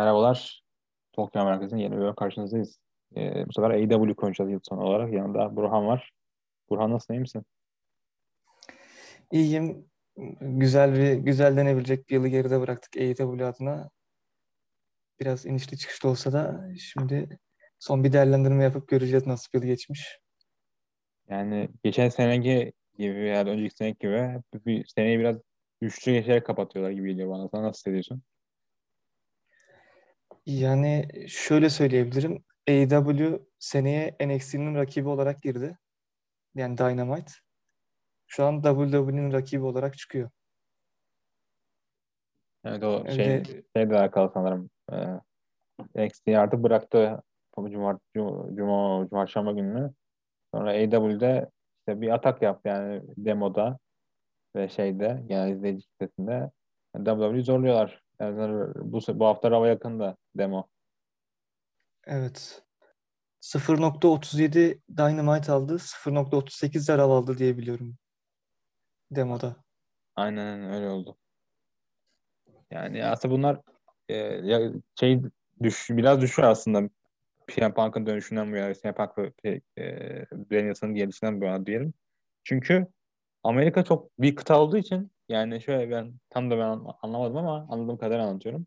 Merhabalar. Tokyo Merkezi'nin yeni bölüm karşınızdayız. Ee, bu sefer AEW konuşacağız yıl sonu olarak. Yanında Burhan var. Burhan nasılsın, iyi misin? İyiyim. Güzel bir güzel denebilecek bir yılı geride bıraktık AEW adına. Biraz inişli çıkışlı olsa da şimdi son bir değerlendirme yapıp göreceğiz nasıl bir yıl geçmiş. Yani geçen seneki gibi ya da önceki seneki gibi bir seneyi biraz güçlü geçerek kapatıyorlar gibi geliyor bana. Sen nasıl hissediyorsun? Yani şöyle söyleyebilirim. AEW seneye NXT'nin rakibi olarak girdi. Yani Dynamite. Şu an WWE'nin rakibi olarak çıkıyor. Evet o Öyle- şey, şeyle alakalı sanırım. Ee, NXT'yi artık bıraktı. Cuma, Cuma, Cuma, Çarşamba günü. Sonra AEW'de işte bir atak yaptı yani demoda ve şeyde genel izleyici kitlesinde. WWE'yi zorluyorlar. Yani bu, bu hafta Rava yakında demo. Evet. 0.37 Dynamite aldı. 0.38 de Raw aldı diye biliyorum. Demoda. Aynen öyle oldu. Yani aslında bunlar e, ya şey düş biraz düşüyor aslında. CM Punk'ın dönüşünden bu yana CM Punk ve e, Daniels'ın gelişinden bu yana diyelim. Çünkü Amerika çok bir kıta olduğu için yani şöyle ben tam da ben an- anlamadım ama anladığım kadar anlatıyorum.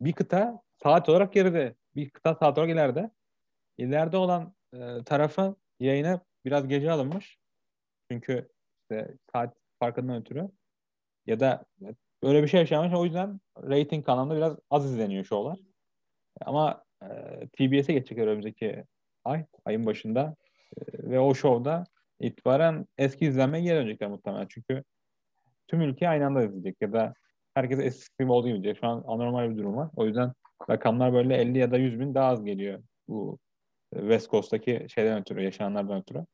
Bir, kıta saat olarak geride. Bir kıta saat olarak ileride. İleride olan e, tarafın yayına biraz gece alınmış. Çünkü işte saat farkından ötürü ya da böyle bir şey yaşanmış. O yüzden rating anlamda biraz az izleniyor şovlar. Ama e, TBS'e geçecek önümüzdeki ay, ayın başında. E, ve o şovda itibaren eski izlenmeye geri dönecekler muhtemelen. Çünkü tüm ülke aynı anda izleyecek ya da herkes eski gibi olduğu gibi. Şu an anormal bir durum var. O yüzden rakamlar böyle 50 ya da 100 bin daha az geliyor bu West Coast'taki şeyden ötürü, yaşananlardan ötürü.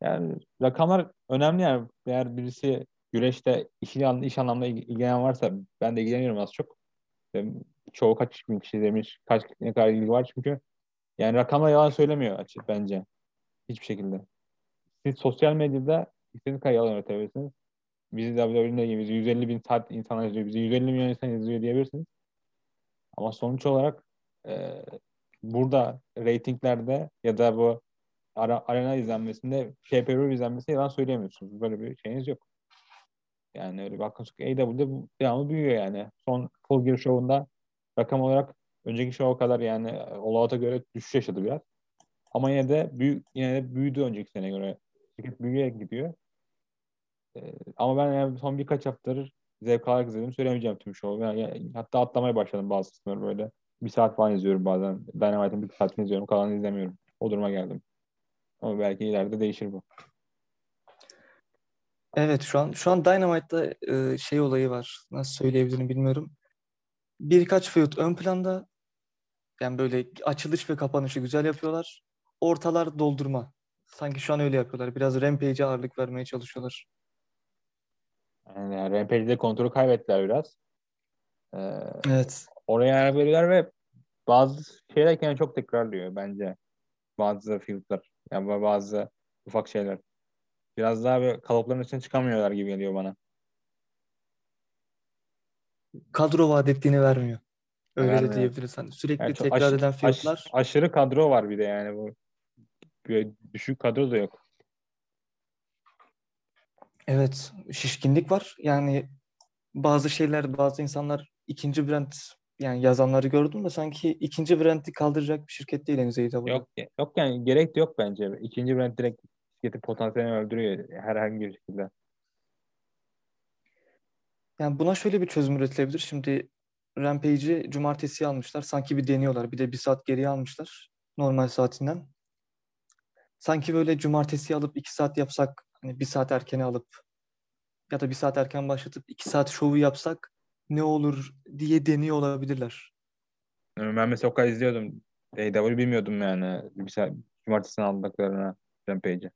Yani rakamlar önemli yani. Eğer birisi güreşte iş, iş anlamda ilgilenen varsa ben de ilgileniyorum az çok. Çoğu kaç bin kişi demiş, kaç ne kadar ilgi var çünkü yani rakamlar yalan söylemiyor açık bence. Hiçbir şekilde. Siz sosyal medyada istediğiniz kadar yalan üretebilirsiniz. Bizi WWE'nin gibi bizi 150 bin saat insan izliyor, bizi 150 milyon insan izliyor diyebilirsiniz. Ama sonuç olarak e, burada reytinglerde ya da bu ara, arena izlenmesinde pay-per-view yalan söyleyemiyorsunuz. Böyle bir şeyiniz yok. Yani öyle bakın AEW'de devamlı büyüyor yani. Son Full Gear Show'unda rakam olarak önceki şova kadar yani All Out'a göre düşüş yaşadı biraz. Ama yine de büyük yine de büyüdü önceki sene göre. Şirket büyüyerek gidiyor. Ee, ama ben yani son birkaç haftadır zevk alarak izledim söylemeyeceğim tüm şovu. Yani, hatta atlamaya başladım bazı kısımları böyle. Bir saat falan izliyorum bazen. Dynamite'ın bir saatini izliyorum. Kalanını izlemiyorum. O duruma geldim. Ama belki ileride değişir bu. Evet şu an şu an Dynamite'da e, şey olayı var. Nasıl söyleyebilirim bilmiyorum. Birkaç feud ön planda. Yani böyle açılış ve kapanışı güzel yapıyorlar. Ortalar doldurma. Sanki şu an öyle yapıyorlar. Biraz Rampage'e ağırlık vermeye çalışıyorlar. Yani, yani Rampage'de kontrolü kaybettiler biraz. Ee, Evet. oraya yer veriyorlar ve bazı şeyler kendini çok tekrarlıyor bence. Bazı fieldler. Yani bazı ufak şeyler. Biraz daha böyle kalıpların içine çıkamıyorlar gibi geliyor bana. Kadro vaat ettiğini vermiyor. Öyle Vermiyor. de diyebiliriz. Hani sürekli Yani tekrar aş- eden aş- fiyatlar. aşırı kadro var bir de yani bu. Böyle düşük kadro da yok. Evet, şişkinlik var. Yani bazı şeyler, bazı insanlar ikinci brand yani yazanları gördüm de sanki ikinci brandi kaldıracak bir şirket değil henüz AEW. Yok yok yani gerek de yok bence. İkinci brand direkt şirketin potansiyelini öldürüyor herhangi bir şekilde. Yani buna şöyle bir çözüm üretilebilir. Şimdi Rampage'i cumartesi almışlar. Sanki bir deniyorlar. Bir de bir saat geriye almışlar. Normal saatinden. Sanki böyle cumartesi alıp iki saat yapsak hani bir saat erkene alıp ya da bir saat erken başlatıp iki saat şovu yapsak ne olur diye deniyor olabilirler. Ben mesela o kadar izliyordum. AEW bilmiyordum yani. Bir saat, cumartesini aldıklarına Rampage'i.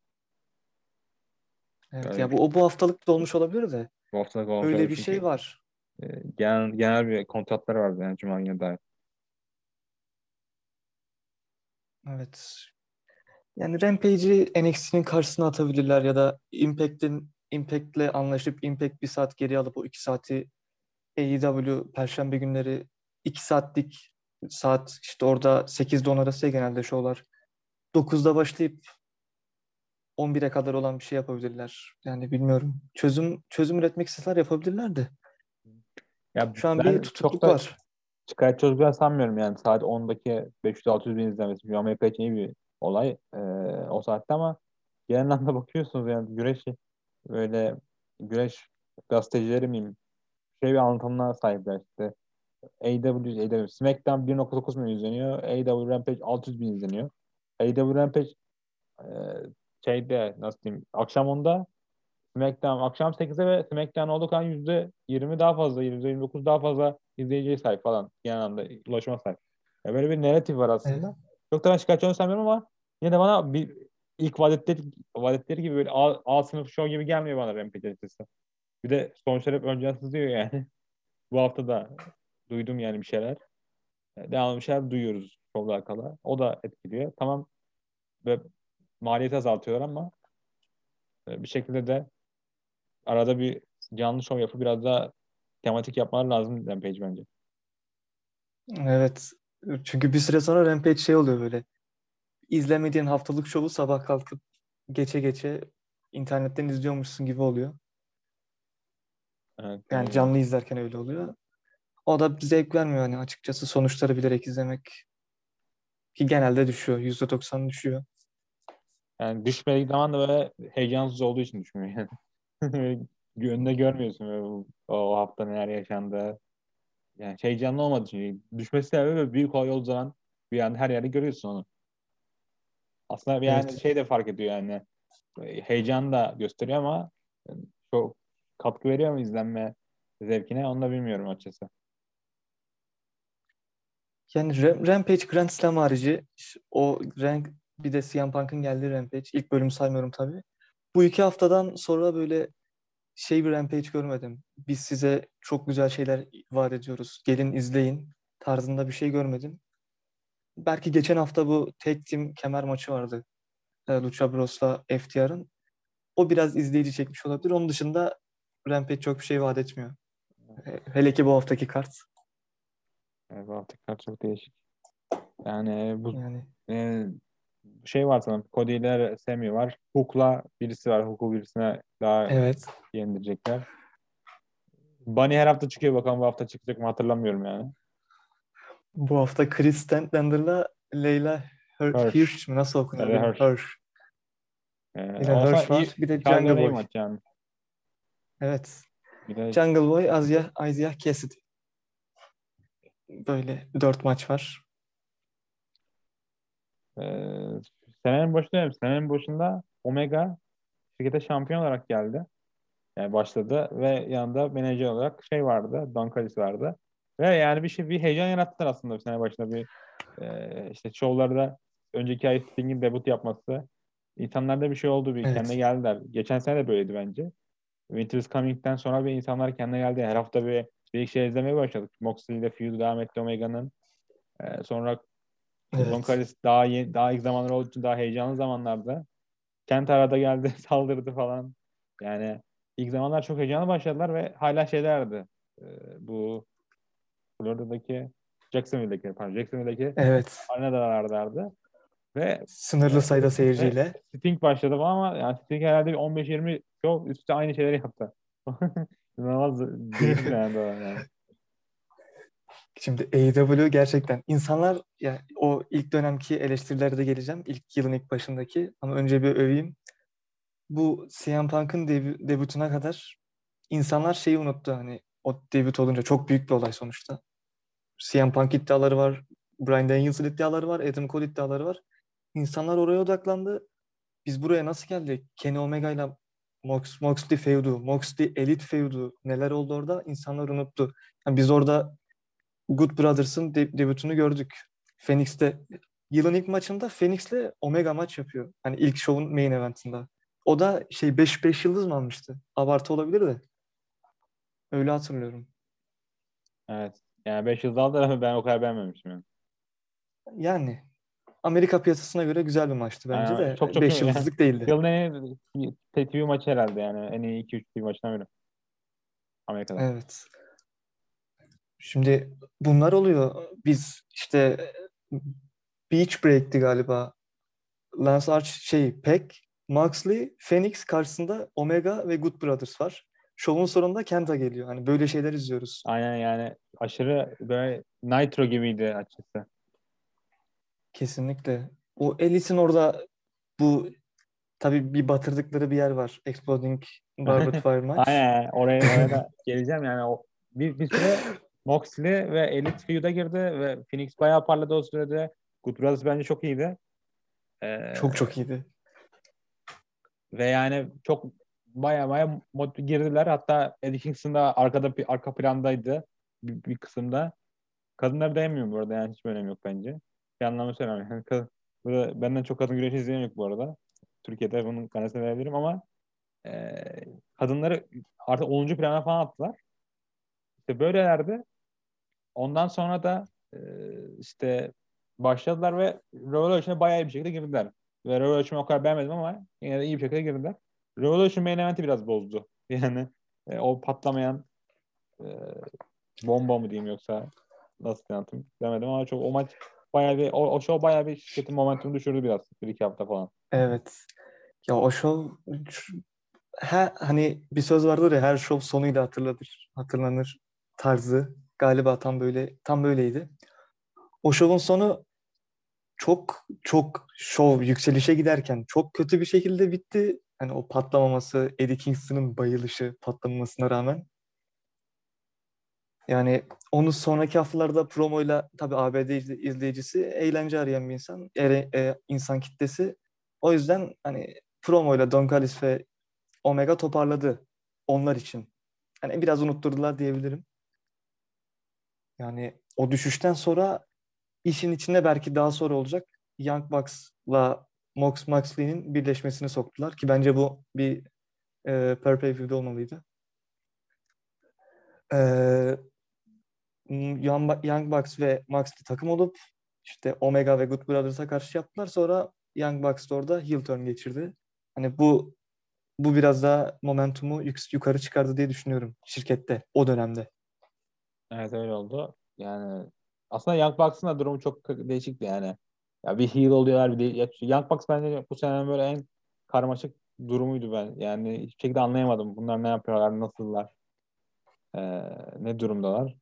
Evet Öyle ya bu o bu haftalık da olmuş olabilir de Bu haftalık olmuş öyle bir şey var. e, genel, genel bir kontratları vardı yani Cuma gününe dair. Evet. Yani Rampage'i NXT'nin karşısına atabilirler ya da Impact'in Impact'le anlaşıp Impact bir saat geri alıp o iki saati AEW Perşembe günleri 2 saatlik saat işte orada 8'de 10 arası genelde şovlar. 9'da başlayıp 11'e kadar olan bir şey yapabilirler. Yani bilmiyorum. Çözüm çözüm üretmek isteseler yapabilirler de. Ya Şu an bir tutukluk var. şikayetçi olacağını sanmıyorum yani. Saat 10'daki 500-600 bin izlenmesi. Amerika için iyi bir olay e, o saatte ama genel anlamda bakıyorsunuz yani güreş böyle güreş gazetecileri miyim? Şey bir anlatımına sahipler işte. AW, AW SmackDown 1.9 milyon izleniyor. AW Rampage 600 bin izleniyor. AW Rampage e, şeyde nasıl diyeyim akşam 10'da SmackDown akşam 8'de ve SmackDown olduğu kan %20 daha fazla, %29 daha fazla izleyiciye sahip falan. Genel anlamda ulaşma sahip. Ya böyle bir narratif var aslında. Evet. Çok da ben şikayetçi olmak ama yine de bana bir ilk vadetleri, vadetleri gibi böyle A, A sınıf show gibi gelmiyor bana Rampage açıkçası. Bir de sonuçlar hep önceden sızıyor yani. Bu hafta da duydum yani bir şeyler. Devamlı bir şeyler duyuyoruz şovla alakalı. O da etkiliyor. Tamam ve maliyeti azaltıyorlar ama e, bir şekilde de arada bir canlı şov yapıp biraz daha tematik yapmalar lazım Rampage bence. Evet. Çünkü bir süre sonra Rampage şey oluyor böyle. İzlemediğin haftalık şovu sabah kalkıp geçe geçe internetten izliyormuşsun gibi oluyor. Evet, Yani canlı izlerken öyle oluyor. O da bir zevk vermiyor hani açıkçası sonuçları bilerek izlemek. Ki genelde düşüyor. %90 düşüyor. Yani düşmediği zaman da böyle heyecansız olduğu için düşmüyor yani. Önünde görmüyorsun böyle o, o hafta neler yaşandı. Yani heyecanlı olmadığı için. Düşmesi böyle büyük olay olduğu zaman bir anda her yerde görüyorsun onu. Aslında bir yani Evet. şey de fark ediyor yani. Heyecan da gösteriyor ama çok katkı veriyor mu izlenme zevkine onu da bilmiyorum açıkçası. Yani Ra- Rampage Grand Slam harici o rank bir de CM Punk'ın geldiği Rampage. İlk bölümü saymıyorum tabii. Bu iki haftadan sonra böyle şey bir Rampage görmedim. Biz size çok güzel şeyler vaat ediyoruz. Gelin izleyin tarzında bir şey görmedim. Belki geçen hafta bu Tag Team kemer maçı vardı. e, Lucha Bros'la FTR'ın. O biraz izleyici çekmiş olabilir. Onun dışında Rampage çok bir şey vaat etmiyor. E, Hele ki bu haftaki kart. Evet, bu hafta çok değişik. Yani bu Yani e, şey var sanırım. Cody ile Sami var. Hook'la birisi var. Hook'u birisine daha evet. yendirecekler. Bunny her hafta çıkıyor. Bakalım bu hafta çıkacak mı hatırlamıyorum yani. Bu hafta Chris Stentender'la Leyla Her- Hirsch. Hirsch mi? Nasıl okunuyor? Hirsch. Hirsch. Ee, Bir de ama Hirsch var. Bir de Jungle Boy. yani. Evet. Bir de Jungle Boy, Azia, Isaiah Cassidy. Böyle dört maç var. E, senenin başında senenin başında Omega şirkete şampiyon olarak geldi. Yani başladı ve yanında menajer olarak şey vardı. Don Callis vardı. Ve yani bir şey bir heyecan yarattılar aslında bir sene başında bir e, işte şovlarda önceki ay Sting'in debut yapması insanlarda bir şey oldu bir Evet. kendine geldiler. Geçen sene de böyleydi bence. Winter is Coming'den sonra bir insanlar kendine geldi. Her hafta bir bir şey izlemeye başladık. Moxley ile feud devam etti Omega'nın. E, sonra Evet. Daha yeni, daha ilk zamanlar olduğu için daha heyecanlı zamanlarda. Kent arada geldi, saldırdı falan. Yani ilk zamanlar çok heyecanlı başladılar ve hala şeylerdi. Ee, bu Florida'daki Jacksonville'deki pardon Jacksonville'deki Evet. arenadalardardı. Ve Sınırlı sayıda seyirciyle. Sting başladı ama yani Sting herhalde bir 15-20 çok üstte aynı şeyleri yaptı. İnanılmaz değişik yani. Yani. Şimdi AEW gerçekten insanlar ya o ilk dönemki eleştirilere de geleceğim. İlk yılın ilk başındaki ama önce bir öveyim. Bu CM Punk'ın debü- debütüne kadar insanlar şeyi unuttu hani o debüt olunca çok büyük bir olay sonuçta. CM Punk iddiaları var, Bryan Danielson iddiaları var, Adam Cole iddiaları var. İnsanlar oraya odaklandı. Biz buraya nasıl geldik? Kenny Omega ile Mox, Moxley feud'u, Moxley Elite feud'u neler oldu orada? İnsanlar unuttu. Yani biz orada Good Brothers'ın de- debütünü gördük. Phoenix'te yılın ilk maçında Phoenix'le Omega maç yapıyor. Hani ilk şovun main eventinde. O da şey 5 5 yıldız mı almıştı? Abartı olabilir de. Öyle hatırlıyorum. Evet. Yani 5 yıl aldılar ama ben o kadar beğenmemiştim yani. Yani Amerika piyasasına göre güzel bir maçtı bence Yani de. çok çok 5 iyi. yıldızlık değildi. Yılın en iyi TV maçı herhalde yani. En iyi 2-3 TV maçından biri. Amerika'da. Evet. Şimdi bunlar oluyor. Biz işte Beach Break'ti galiba. Lance Arch şey Peck, Moxley, Phoenix karşısında Omega ve Good Brothers var. Şovun sonunda Kenta geliyor. Hani böyle şeyler izliyoruz. Aynen yani aşırı böyle Nitro gibiydi açıkçası. Kesinlikle. O Elite'in orada bu tabii bir batırdıkları bir yer var. Exploding Barbed Fire maç. Aynen oraya, oraya da geleceğim yani o bir, bir süre Moxley ve Elite feud'a girdi ve Phoenix bayağı parladı o sürede. Good Brothers bence çok iyiydi. Ee, Çok çok iyiydi. ve yani çok bayağı bayağı mod girdiler. Hatta Eddie Kingston da arkada arka plandaydı bir, bir kısımda. Kadınlar dayanmıyor bu arada yani hiç önemi yok bence. Bir anlamda söylemiyorum. Yani kadın, burada benden çok kadın güreşi izleyen yok bu arada. Türkiye'de bunun kanısını verebilirim ama e, kadınları artık 10. plana falan attılar. İşte böylelerde ondan sonra da e, işte başladılar ve Revolution'a bayağı iyi bir şekilde girdiler. Ve Revolution'u o kadar beğenmedim ama yine de iyi bir şekilde girdiler. Revolution main event'i biraz bozdu. Yani e, o patlamayan e, bomba mı diyeyim yoksa nasıl anlatayım demedim ama çok o maç bayağı bir o, o show bayağı bir şirketin momentumu düşürdü biraz bir iki hafta falan. Evet. Ya o show her, hani bir söz vardır ya her show sonuyla hatırlanır, hatırlanır tarzı galiba tam böyle tam böyleydi. O şovun sonu çok çok şov yükselişe giderken çok kötü bir şekilde bitti. Hani o patlamaması, Eddie Kingston'ın bayılışı patlamamasına rağmen. Yani onu sonraki haftalarda promoyla tabii ABD izleyicisi eğlence arayan bir insan, e, e, insan kitlesi. O yüzden hani promoyla Don Callis ve Omega toparladı onlar için. Hani biraz unutturdular diyebilirim. Yani o düşüşten sonra işin içinde belki daha sonra olacak Young Bucks'la Mox Moxley'nin birleşmesini soktular ki bence bu bir e, per pay olmalıydı. E, Young Bucks ve Moxley takım olup işte Omega ve Good Brothers'a karşı yaptılar. Sonra Young Bucks da orada heel turn geçirdi. Hani bu bu biraz daha momentumu yuk- yukarı çıkardı diye düşünüyorum şirkette o dönemde. Evet öyle oldu. Yani aslında Young Bucks'ın da durumu çok değişikti yani. Ya bir heel oluyorlar bir de Young Bucks bence bu sene böyle en karmaşık durumuydu ben. Yani hiçbir şekilde anlayamadım. Bunlar ne yapıyorlar, nasıllar, ee, ne durumdalar.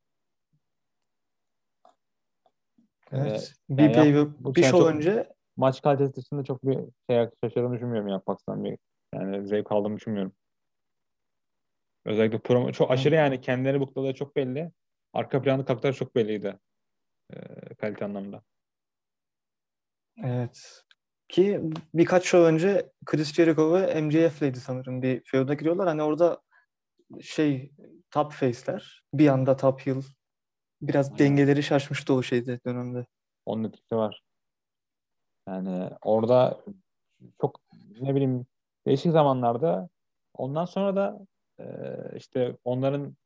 Evet. Ee, bir, yani yap, bir show önce maç kalitesi dışında çok bir şey şaşırdığını düşünmüyorum Young Bucks'tan bir yani zevk aldığımı düşünmüyorum. Özellikle promo çok aşırı yani kendileri bukladığı çok belli. Arka planı kapıları çok belliydi. E, kalite anlamda. Evet. Ki birkaç show önce Chris Jericho ve MJF'leydi sanırım bir feud'a giriyorlar. Hani orada şey top face'ler bir anda top heel biraz Aynen. dengeleri şaşmıştı o şeyde dönemde. Onun etkisi var. Yani orada çok ne bileyim değişik zamanlarda ondan sonra da e, işte onların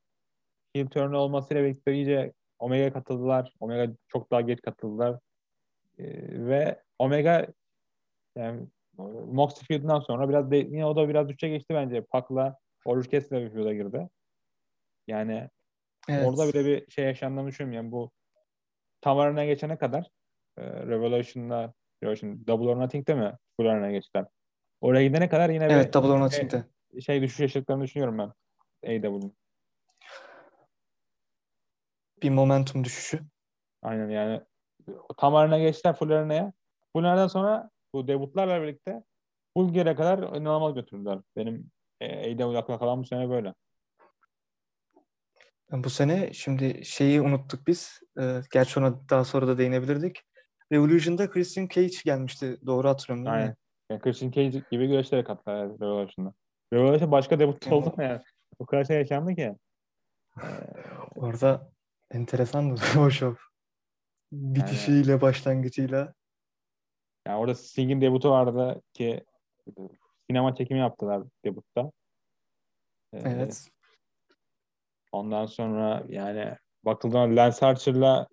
heel turn olmasıyla birlikte iyice Omega katıldılar. Omega çok daha geç katıldılar. E, ve Omega yani Mox feud'dan sonra biraz de, yine o da biraz düşe geçti bence. Pac'la Orange Cassidy'le bir feud'a girdi. Yani evet. orada bile bir şey yaşandığını düşünüyorum. Yani bu tam geçene kadar e, Revolution'da Revolution, Double or Nothing'de mi full arena geçtiler? Oraya gidene kadar yine evet, bir Double or Nothing'de. Şey, şey düşüş yaşadıklarını düşünüyorum ben. AEW'nin. Bir momentum düşüşü. Aynen yani tam arena geçtiler full arena'ya. Full arena'dan sonra bu debutlarla birlikte full gere kadar inanılmaz götürdüler. Benim e, AEW aklına kalan bu sene böyle. Bu sene şimdi şeyi unuttuk biz. Ee, gerçi ona daha sonra da değinebilirdik. Revolution'da Christian Cage gelmişti. Doğru hatırlıyorum değil Aynen. mi? Yani Christian Cage gibi güreşlere katlar yani Revolution'da. Revolution başka debut oldu mu yani? O kadar şey yaşandı ki. Orada enteresan o show. Bitişiyle, yani, başlangıcıyla. Yani orada Sting'in debutu vardı ki sinema çekimi yaptılar debutta. Ee, evet. Ondan sonra yani bakıldığında Lance Archer'la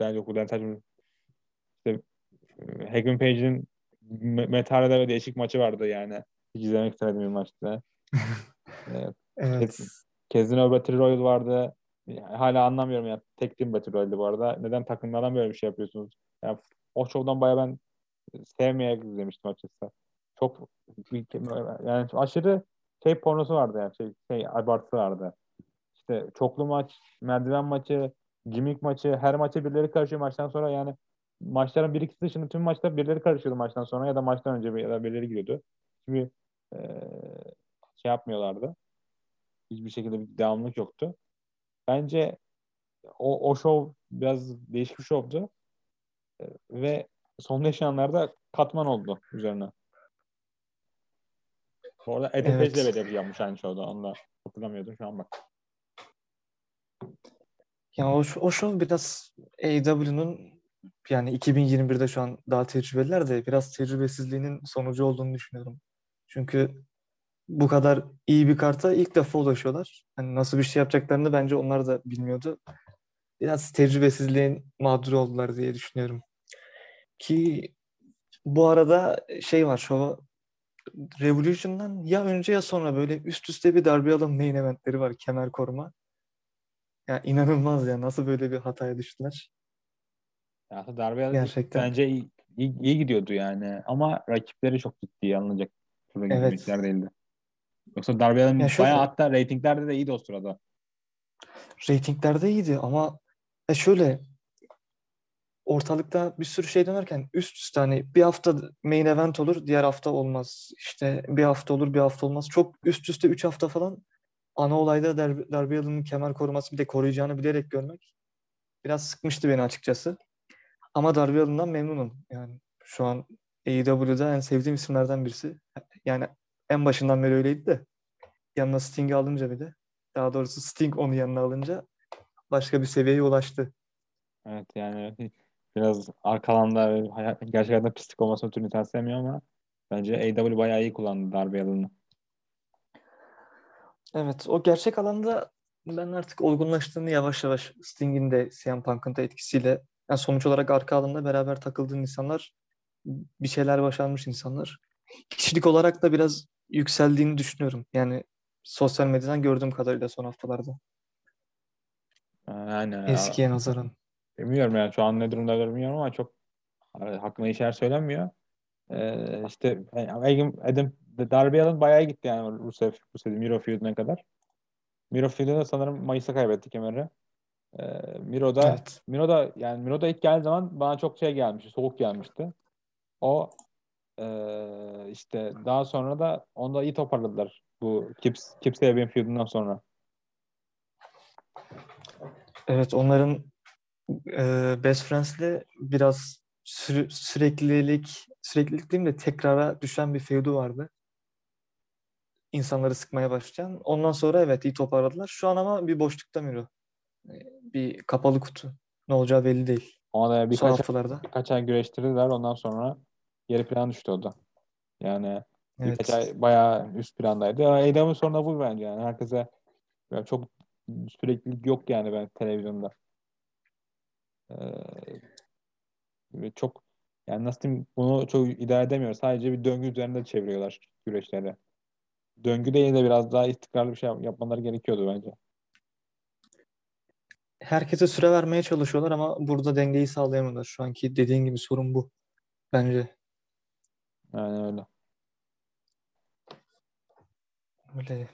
ben yok Lance Archer işte Hagen Page'in Metal'de ve değişik maçı vardı yani. Hiç izlemek istemedim bir maçta. evet. evet. Kezin Battle Royal vardı. Yani hala anlamıyorum ya. Tek team battle bu arada. Neden takımlardan böyle bir şey yapıyorsunuz? Yani o şovdan baya ben sevmeye izlemiştim açıkçası. Çok yani aşırı şey pornosu vardı yani şey, şey abartısı vardı. İşte çoklu maç, merdiven maçı, gimmick maçı, her maça birileri karışıyor maçtan sonra yani maçların bir ikisi dışında tüm maçlar birileri karışıyordu maçtan sonra ya da maçtan önce ya da birileri giriyordu. Çünkü e, şey yapmıyorlardı. Hiçbir şekilde bir devamlık yoktu. Bence o, o show biraz değişik bir şovdu. E, ve son yaşayanlarda katman oldu üzerine. Bu arada Adam evet. Page de yapmış aynı şovda. Onu da hatırlamıyordum şu an bak. Ya o, o show biraz AEW'nun yani 2021'de şu an daha tecrübeliler de biraz tecrübesizliğinin sonucu olduğunu düşünüyorum. Çünkü bu kadar iyi bir karta ilk defa ulaşıyorlar. Hani nasıl bir şey yapacaklarını bence onlar da bilmiyordu. Biraz tecrübesizliğin mağduru oldular diye düşünüyorum. Ki bu arada şey var şu Revolution'dan ya önce ya sonra böyle üst üste bir darbe alım main eventleri var kemer koruma. Ya yani inanılmaz ya nasıl böyle bir hataya düştüler. Ya darbe alım Gerçekten. bence iyi, iyi, iyi gidiyordu yani ama rakipleri çok ciddi alınacak evet. değildi. Yoksa darbe alım bayağı hatta reytinglerde de iyiydi o sırada. Reytinglerde iyiydi ama e şöyle ortalıkta bir sürü şey dönerken üst üste hani bir hafta main event olur, diğer hafta olmaz. İşte bir hafta olur, bir hafta olmaz. Çok üst üste üç hafta falan ana olayda darbe, darbe alının kemer koruması bir de koruyacağını bilerek görmek biraz sıkmıştı beni açıkçası. Ama darbe alından memnunum. Yani şu an AEW'da en sevdiğim isimlerden birisi. Yani en başından beri öyleydi de yanına Sting'i alınca bir de daha doğrusu Sting onu yanına alınca başka bir seviyeye ulaştı. Evet yani biraz arkalandı. Gerçekten pislik olmasını türlü sevmiyor ama bence AW bayağı iyi kullandı darbe alanını. Evet o gerçek alanda ben artık olgunlaştığını yavaş yavaş Sting'in de CM Punk'ın da etkisiyle yani sonuç olarak arka alanda beraber takıldığın insanlar bir şeyler başarmış insanlar. Kişilik olarak da biraz yükseldiğini düşünüyorum. Yani sosyal medyadan gördüğüm kadarıyla son haftalarda. Yani Eskiye nazaran. Bilmiyorum yani şu an ne durumda bilmiyorum ama çok hakkında işler söylenmiyor. Ee, işte Adam, Adam Darby Allin bayağı gitti yani Rusev, Rusev Miro feud'una kadar. Miro feud'una sanırım Mayıs'ta kaybetti kemeri. Ee, Miro da evet. Miro da yani Miro da ilk geldiği zaman bana çok şey gelmişti, soğuk gelmişti. O e, işte daha sonra da onda iyi toparladılar bu Kips Kips Evin feud'undan sonra. Evet onların e, Best Friends'le biraz sü- süreklilik süreklilik değil de tekrara düşen bir feudu vardı. İnsanları sıkmaya başlayan. Ondan sonra evet iyi toparladılar. Şu an ama bir boşlukta Miro. Bir kapalı kutu. Ne olacağı belli değil. Ona da birkaç, Son haftalarda. birkaç ay güreştirdiler. Ondan sonra geri plan düştü o da. Yani evet. birkaç ay bayağı üst plandaydı. Adam'ın sonra bu bence yani. Herkese yani çok süreklilik yok yani ben televizyonda. Ee, çok yani nasıl diyeyim bunu çok idare edemiyor. Sadece bir döngü üzerinde çeviriyorlar güreşleri. Döngü değil de biraz daha istikrarlı bir şey yapmaları gerekiyordu bence. Herkese süre vermeye çalışıyorlar ama burada dengeyi sağlayamıyorlar. Şu anki dediğin gibi sorun bu. Bence. Yani öyle. Öyle.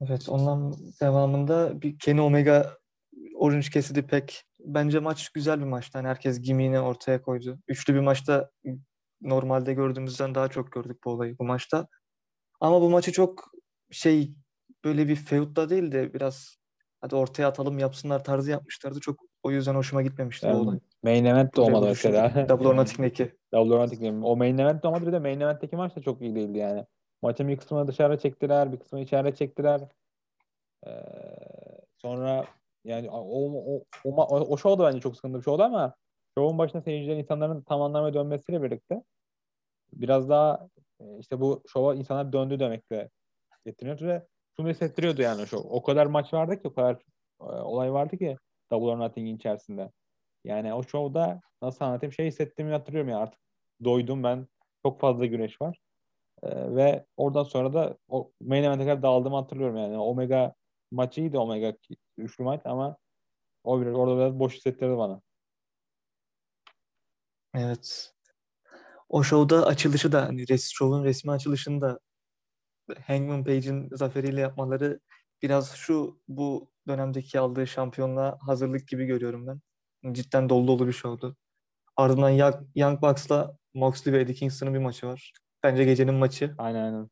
Evet ondan devamında bir Kenny Omega Orange Cassidy pek bence maç güzel bir maçtı. Yani herkes gimiğini ortaya koydu. Üçlü bir maçta normalde gördüğümüzden daha çok gördük bu olayı bu maçta. Ama bu maçı çok şey böyle bir feudda değil de biraz hadi ortaya atalım yapsınlar tarzı yapmışlardı. Çok o yüzden hoşuma gitmemişti yani, bu olay. Main event de olmadı mesela. Double or Nothing'deki. Double or Nothing. O main event olmadı bir de main event'teki maç da çok iyi değildi yani. Maçın bir kısmını dışarı çektiler, bir kısmını içeri çektiler. Ee, sonra yani o, o, o, o, o show da bence çok sıkıntı bir show'du ama show'un başında seyircilerin insanların tam anlamaya dönmesiyle birlikte biraz daha e, işte bu şova insanlar döndü demekle getiriyor ve şunu hissettiriyordu yani o show. O kadar maç vardı ki, o kadar e, olay vardı ki Double or Nothing'in içerisinde. Yani o show'da nasıl anlatayım şey hissettiğimi hatırlıyorum ya artık doydum ben. Çok fazla güneş var. Ee, ve oradan sonra da o main event'e kadar dağıldığımı hatırlıyorum yani. Omega maçı iyiydi Omega üçlü maç ama o biraz orada biraz boş hissettirdi bana. Evet. O şovda açılışı da hani res, şovun resmi açılışını da Hangman Page'in zaferiyle yapmaları biraz şu bu dönemdeki aldığı şampiyonluğa hazırlık gibi görüyorum ben. Cidden dolu dolu bir şovdu. Ardından Young, Young Bucks'la Moxley ve Eddie Kingston'ın bir maçı var. Bence gecenin maçı. Aynen aynen.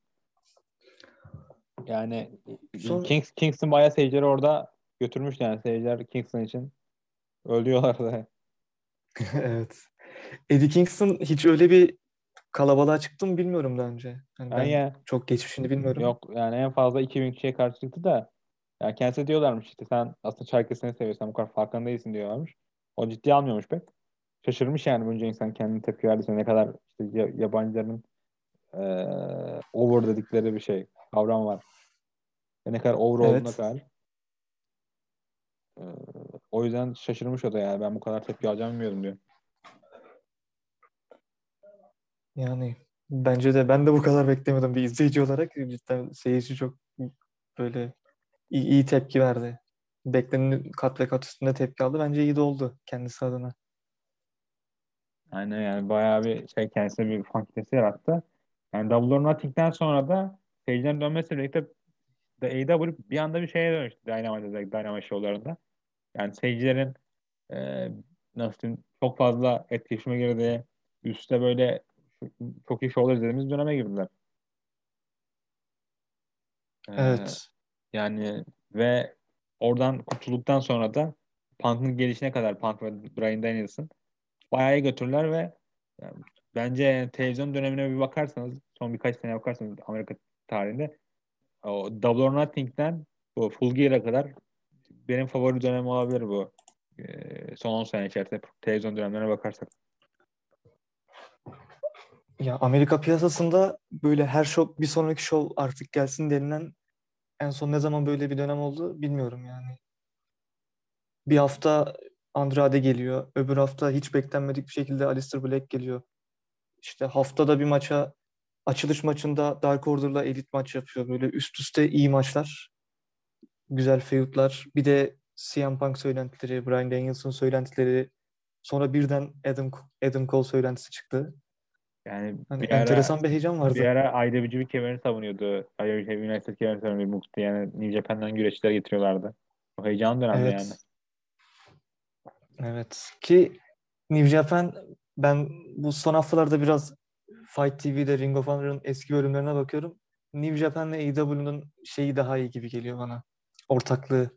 Yani Son- Kings, Kingston bayağı seyircileri orada götürmüş yani seyirciler Kingston için ölüyorlardı. evet. Eddie Kingston hiç öyle bir kalabalığa çıktı mı bilmiyorum daha önce. Yani ben Aynen. çok geçmişini bilmiyorum. Yok yani en fazla 2000 kişiye karşı çıktı da yani kendisi diyorlarmış işte sen aslında Çerkes'ini seviyorsan bu kadar farkında değilsin diyorlarmış. O ciddiye almıyormuş pek. Şaşırmış yani bunca insan kendine tepki verdiyse ne kadar işte ya- yabancıların eee over dedikleri bir şey kavram var. Ve ne kadar over Evet. olduğuna kadar. Eee, o yüzden şaşırmış o da yani ben bu kadar tepki alacağımı bilmiyordum diyor. Yani bence de ben de bu kadar beklemiyordum bir izleyici olarak. Cidden seyirci çok böyle iyi, iyi tepki verdi. Beklenenin kat ve kat üstünde tepki aldı. Bence iyi de oldu kendisi adına. Aynen yani bayağı bir şey kendisine bir fan kitlesi yarattı. Yani Double sonra da seyircilerin dönmesiyle birlikte de AEW bir anda bir şeye dönüştü Dynamite, Dynamite şovlarında. Yani seyircilerin e, nasıl diyeyim çok fazla etkileşime girdiği üstte böyle çok iyi şovlar izlediğimiz döneme girdiler. E, Evet. Yani ve oradan kurtulduktan sonra da Punk'ın gelişine kadar Punk ve Bryan Danielson bayağı iyi götürdüler ve yani bence televizyon dönemine bir bakarsanız son birkaç sene bakarsanız Amerika tarihinde o Double or Nothing'den bu Full Gear'a kadar benim favori dönem olabilir bu. Ee, son 10 sene içerisinde televizyon dönemlerine bakarsak. Ya Amerika piyasasında böyle her şov bir sonraki şov artık gelsin denilen en son ne zaman böyle bir dönem oldu bilmiyorum yani. Bir hafta Andrade geliyor. Öbür hafta hiç beklenmedik bir şekilde Aleister Black geliyor. İşte haftada bir maça açılış maçında Dark Order'la elit maç yapıyor. Böyle üst üste iyi maçlar. Güzel feudlar. Bir de CM Punk söylentileri, Bryan Danielson söylentileri. Sonra birden Adam, Adam Cole söylentisi çıktı. Yani Hani bir ara, enteresan bir heyecan vardı. bir ara IWGP kemerini savunuyordu. IWGP United kemerini savunuyordu. Mukti yani New Japan'dan güreşçiler getiriyorlardı. O heyecanlı dönemdi Evet. yani. Evet. Ki New Japan ben bu son haftalarda biraz Fight TV'de Ring of Honor'ın eski bölümlerine bakıyorum. New Japan'la AEW'nun şeyi daha iyi gibi geliyor bana. Ortaklığı.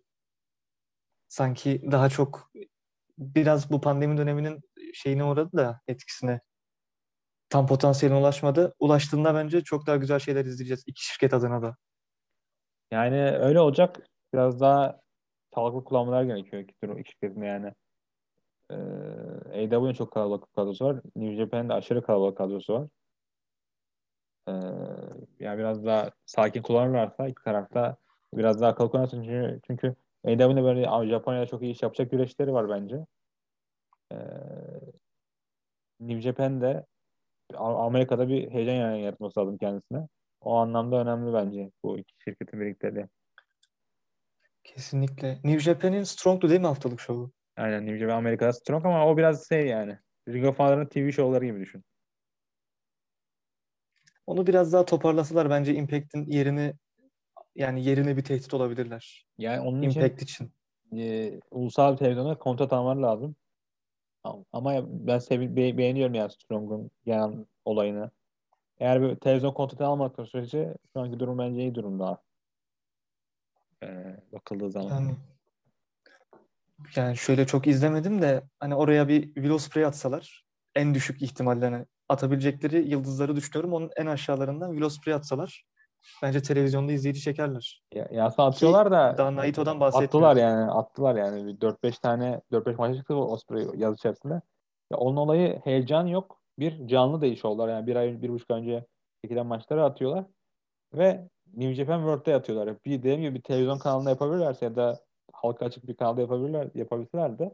Sanki daha çok biraz bu pandemi döneminin şeyine uğradı da etkisine. Tam potansiyeline ulaşmadı. Ulaştığında bence çok daha güzel şeyler izleyeceğiz iki şirket adına da. Yani öyle olacak. Biraz daha sağlıklı kullanmalar gerekiyor iki, iki şirketin yani. Ee, AEW'nin çok kalabalık kadrosu var. New Japan'ın da aşırı kalabalık kadrosu var. Ee, yani biraz daha sakin kullanırlarsa iki tarafta biraz daha akıllı kullansın. Çünkü, çünkü AEW'nin böyle "Aa, Japonya'da çok iyi iş yapacak güreşleri var bence. Ee, New Japan'de A- Amerika'da bir heyecan yani yaratması lazım kendisine. O anlamda önemli bence bu iki şirketin birlikteliği. Kesinlikle. New Japan'in Strong'du değil mi haftalık şovu? Aynen New Japan Amerika'da strong ama o biraz şey yani. Ring of Honor'ın TV şovları gibi düşün. Onu biraz daha toparlasalar bence Impact'in yerini yani yerine bir tehdit olabilirler. Yani onun için Impact için. e, ulusal bir televizyona kontrat almaları lazım. Ama- ben sevi be- beğeniyorum yani Strong'un genel olayını. Eğer bir televizyon kontratı almadıkları sürece şu anki durum bence iyi durumda. Ee, bakıldığı zaman. Yani yani şöyle çok izlemedim de hani oraya bir Willow Spray atsalar en düşük ihtimalle hani atabilecekleri yıldızları düşünüyorum. Onun en aşağılarından Willow Spray atsalar bence televizyonda izleyici çekerler. Ya, yasa atıyorlar da Daha Naito'dan attılar bahsetmiyorum. yani attılar yani bir 4-5 tane 4-5 maça çıktı Osprey yaz içerisinde. Ya onun olayı heyecan yok. Bir canlı değil şovlar yani bir ay bir buçuk önce çekilen maçları atıyorlar ve New Japan World'de atıyorlar. Bir dediğim gibi bir televizyon kanalında yapabilirlerse ya da halka açık bir kanalda yapabilirler yapabilseler de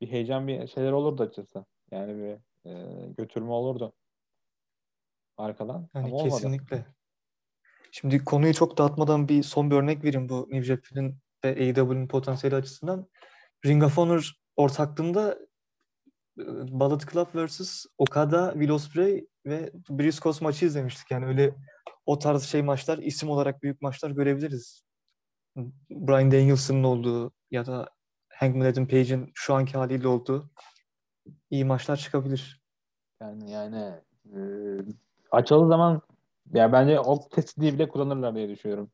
bir heyecan bir şeyler olurdu açıkçası. Yani bir e, götürme olurdu arkadan Yani ama olmadı. Şimdi konuyu çok dağıtmadan bir son bir örnek vereyim bu New Japan'in ve AEW'nin potansiyeli açısından Ring of Honor ortaklığında Bullet Club vs. Okada, Will Ospreay ve Briscoes maçı izlemiştik. Yani öyle o tarz şey maçlar, isim olarak büyük maçlar görebiliriz. Brian Danielson'ın olduğu ya da Hangman Adam Page'in şu anki haliyle olduğu iyi maçlar çıkabilir. Yani yani e, açıldığı zaman ya bence o testi bile kullanırlar diye düşünüyorum.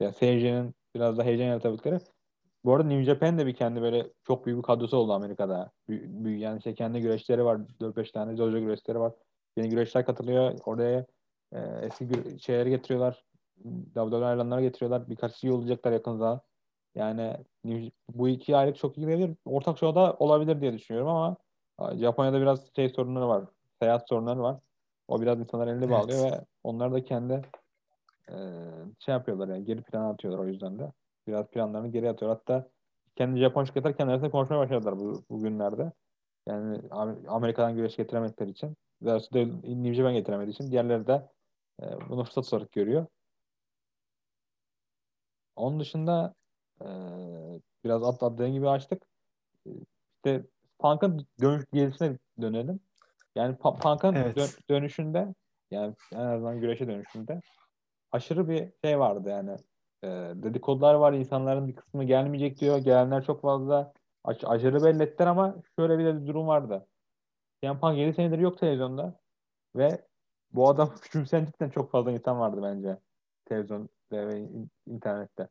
Ya seyircinin biraz da heyecan yaratabildiğleri. Bu arada New Japan de bir kendi böyle çok büyük bir kadrosu oldu Amerika'da. Büyük, büyük yani şey kendi güreşleri var. 4-5 tane dojo güreşleri var. Yeni güreşler katılıyor. Oraya e, eski gü- şeyleri getiriyorlar. WWE ayrılanları getiriyorlar. Birkaç şey olacaklar yakın zamanda. Yani bu iki aylık çok iyi gidebilir. Ortak şovda olabilir diye düşünüyorum ama Japonya'da biraz şey sorunları var. Seyahat sorunları var. O biraz insanlar elini Evet. bağlıyor ve onlar da kendi e, şey yapıyorlar yani geri plana atıyorlar o yüzden de. Biraz planlarını geri atıyor. Hatta kendi Japon şirketler kendi arasında konuşmaya başladılar bu, bugünlerde. Yani Am- Amerika'dan güreş getiremedikleri için. Daha da New Japan getiremediği için. Diğerleri de e, bunu fırsat olarak görüyor. Onun dışında e, biraz at atladığın gibi açtık. E, İşte Punk'ın dönüş gelişine dönelim. Yani Punk'ın Evet. dö- dönüşünde yani en azından güreşe dönüşünde aşırı bir şey vardı yani. E, dedikodular var. insanların bir kısmı gelmeyecek diyor. Gelenler çok fazla. Aş- aşırı belli ama şöyle bir de durum vardı. CM Punk 7 senedir yok televizyonda ve bu adam küçümseyen cidden çok fazla insan vardı bence televizyonda ve in- internette.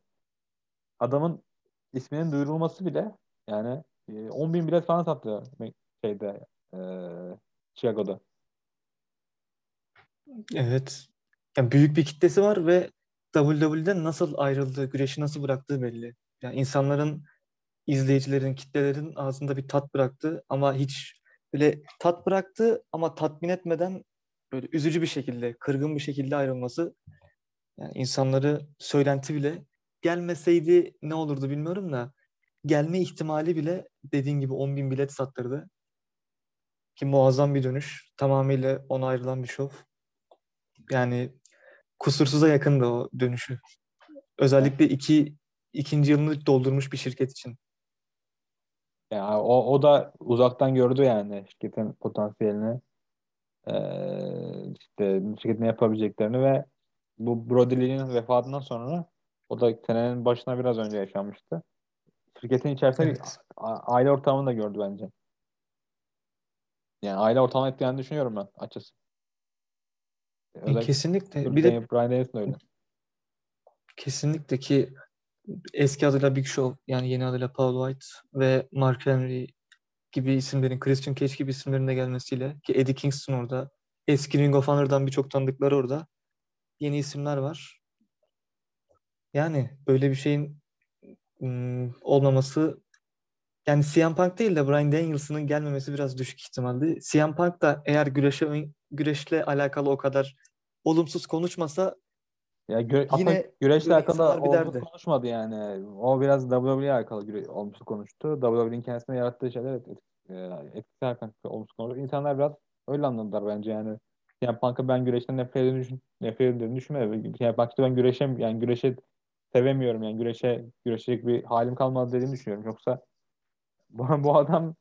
Adamın isminin duyurulması bile yani e, 10 bin bilet falan sattı şeyde e, Chicago'da. Evet. Yani büyük bir kitlesi var ve WWE'den nasıl ayrıldığı, güreşi nasıl bıraktığı belli. Yani insanların, izleyicilerin, kitlelerin ağzında bir tat bıraktı ama hiç böyle tat bıraktı ama tatmin etmeden böyle üzücü bir şekilde, kırgın bir şekilde ayrılması yani insanları söylenti bile gelmeseydi ne olurdu bilmiyorum da gelme ihtimali bile dediğin gibi 10 bin bilet sattırdı. Ki muazzam bir dönüş. Tamamıyla ona ayrılan bir şov. Yani kusursuza yakındı o dönüşü. Özellikle iki ikinci yılını doldurmuş bir şirket için. Yani o, o da uzaktan gördü yani şirketin potansiyelini. Ee, işte şirketin ne yapabileceklerini ve bu Brody Lee'nin vefatından sonra o da senenin başına biraz önce yaşanmıştı. Şirketin içerisinde Evet. aile ortamını da gördü bence. Yani aile ortamını etkilerini düşünüyorum ben açıkçası. Özellikle Kesinlikle. Bir de Brian, Brian Danielson öyle. kesinlikle ki eski adıyla Big Show yani yeni adıyla Paul White ve Mark Henry gibi isimlerin, Christian Cage gibi isimlerin de gelmesiyle ki Eddie Kingston orada, eski Ring of Honor'dan birçok tanıdıkları orada. Yeni isimler var. Yani böyle bir şeyin ım, olmaması yani CM Punk değil de Bryan Danielson'ın gelmemesi biraz düşük ihtimaldi. CM Punk da eğer güreşe ön- güreşle alakalı o kadar olumsuz konuşmasa Ya gö Yine güreşle alakalı olumsuz konuşmadı yani. O biraz WWE'ye alakalı güre- olumsuz konuştu. WWE'nin kendisine yarattığı şeyler e, etkisi hakkında olumsuz konuştu. İnsanlar biraz öyle anladılar bence yani. Yani Punk'ı ben güreşten nefret ediyorum, düşün, nefret ediyorum düşünmedim. Yani Punk'ta ben güreşem yani güreşe sevemiyorum yani güreşe güreşecek bir halim kalmadı dediğini düşünüyorum. Yoksa bu, bu adam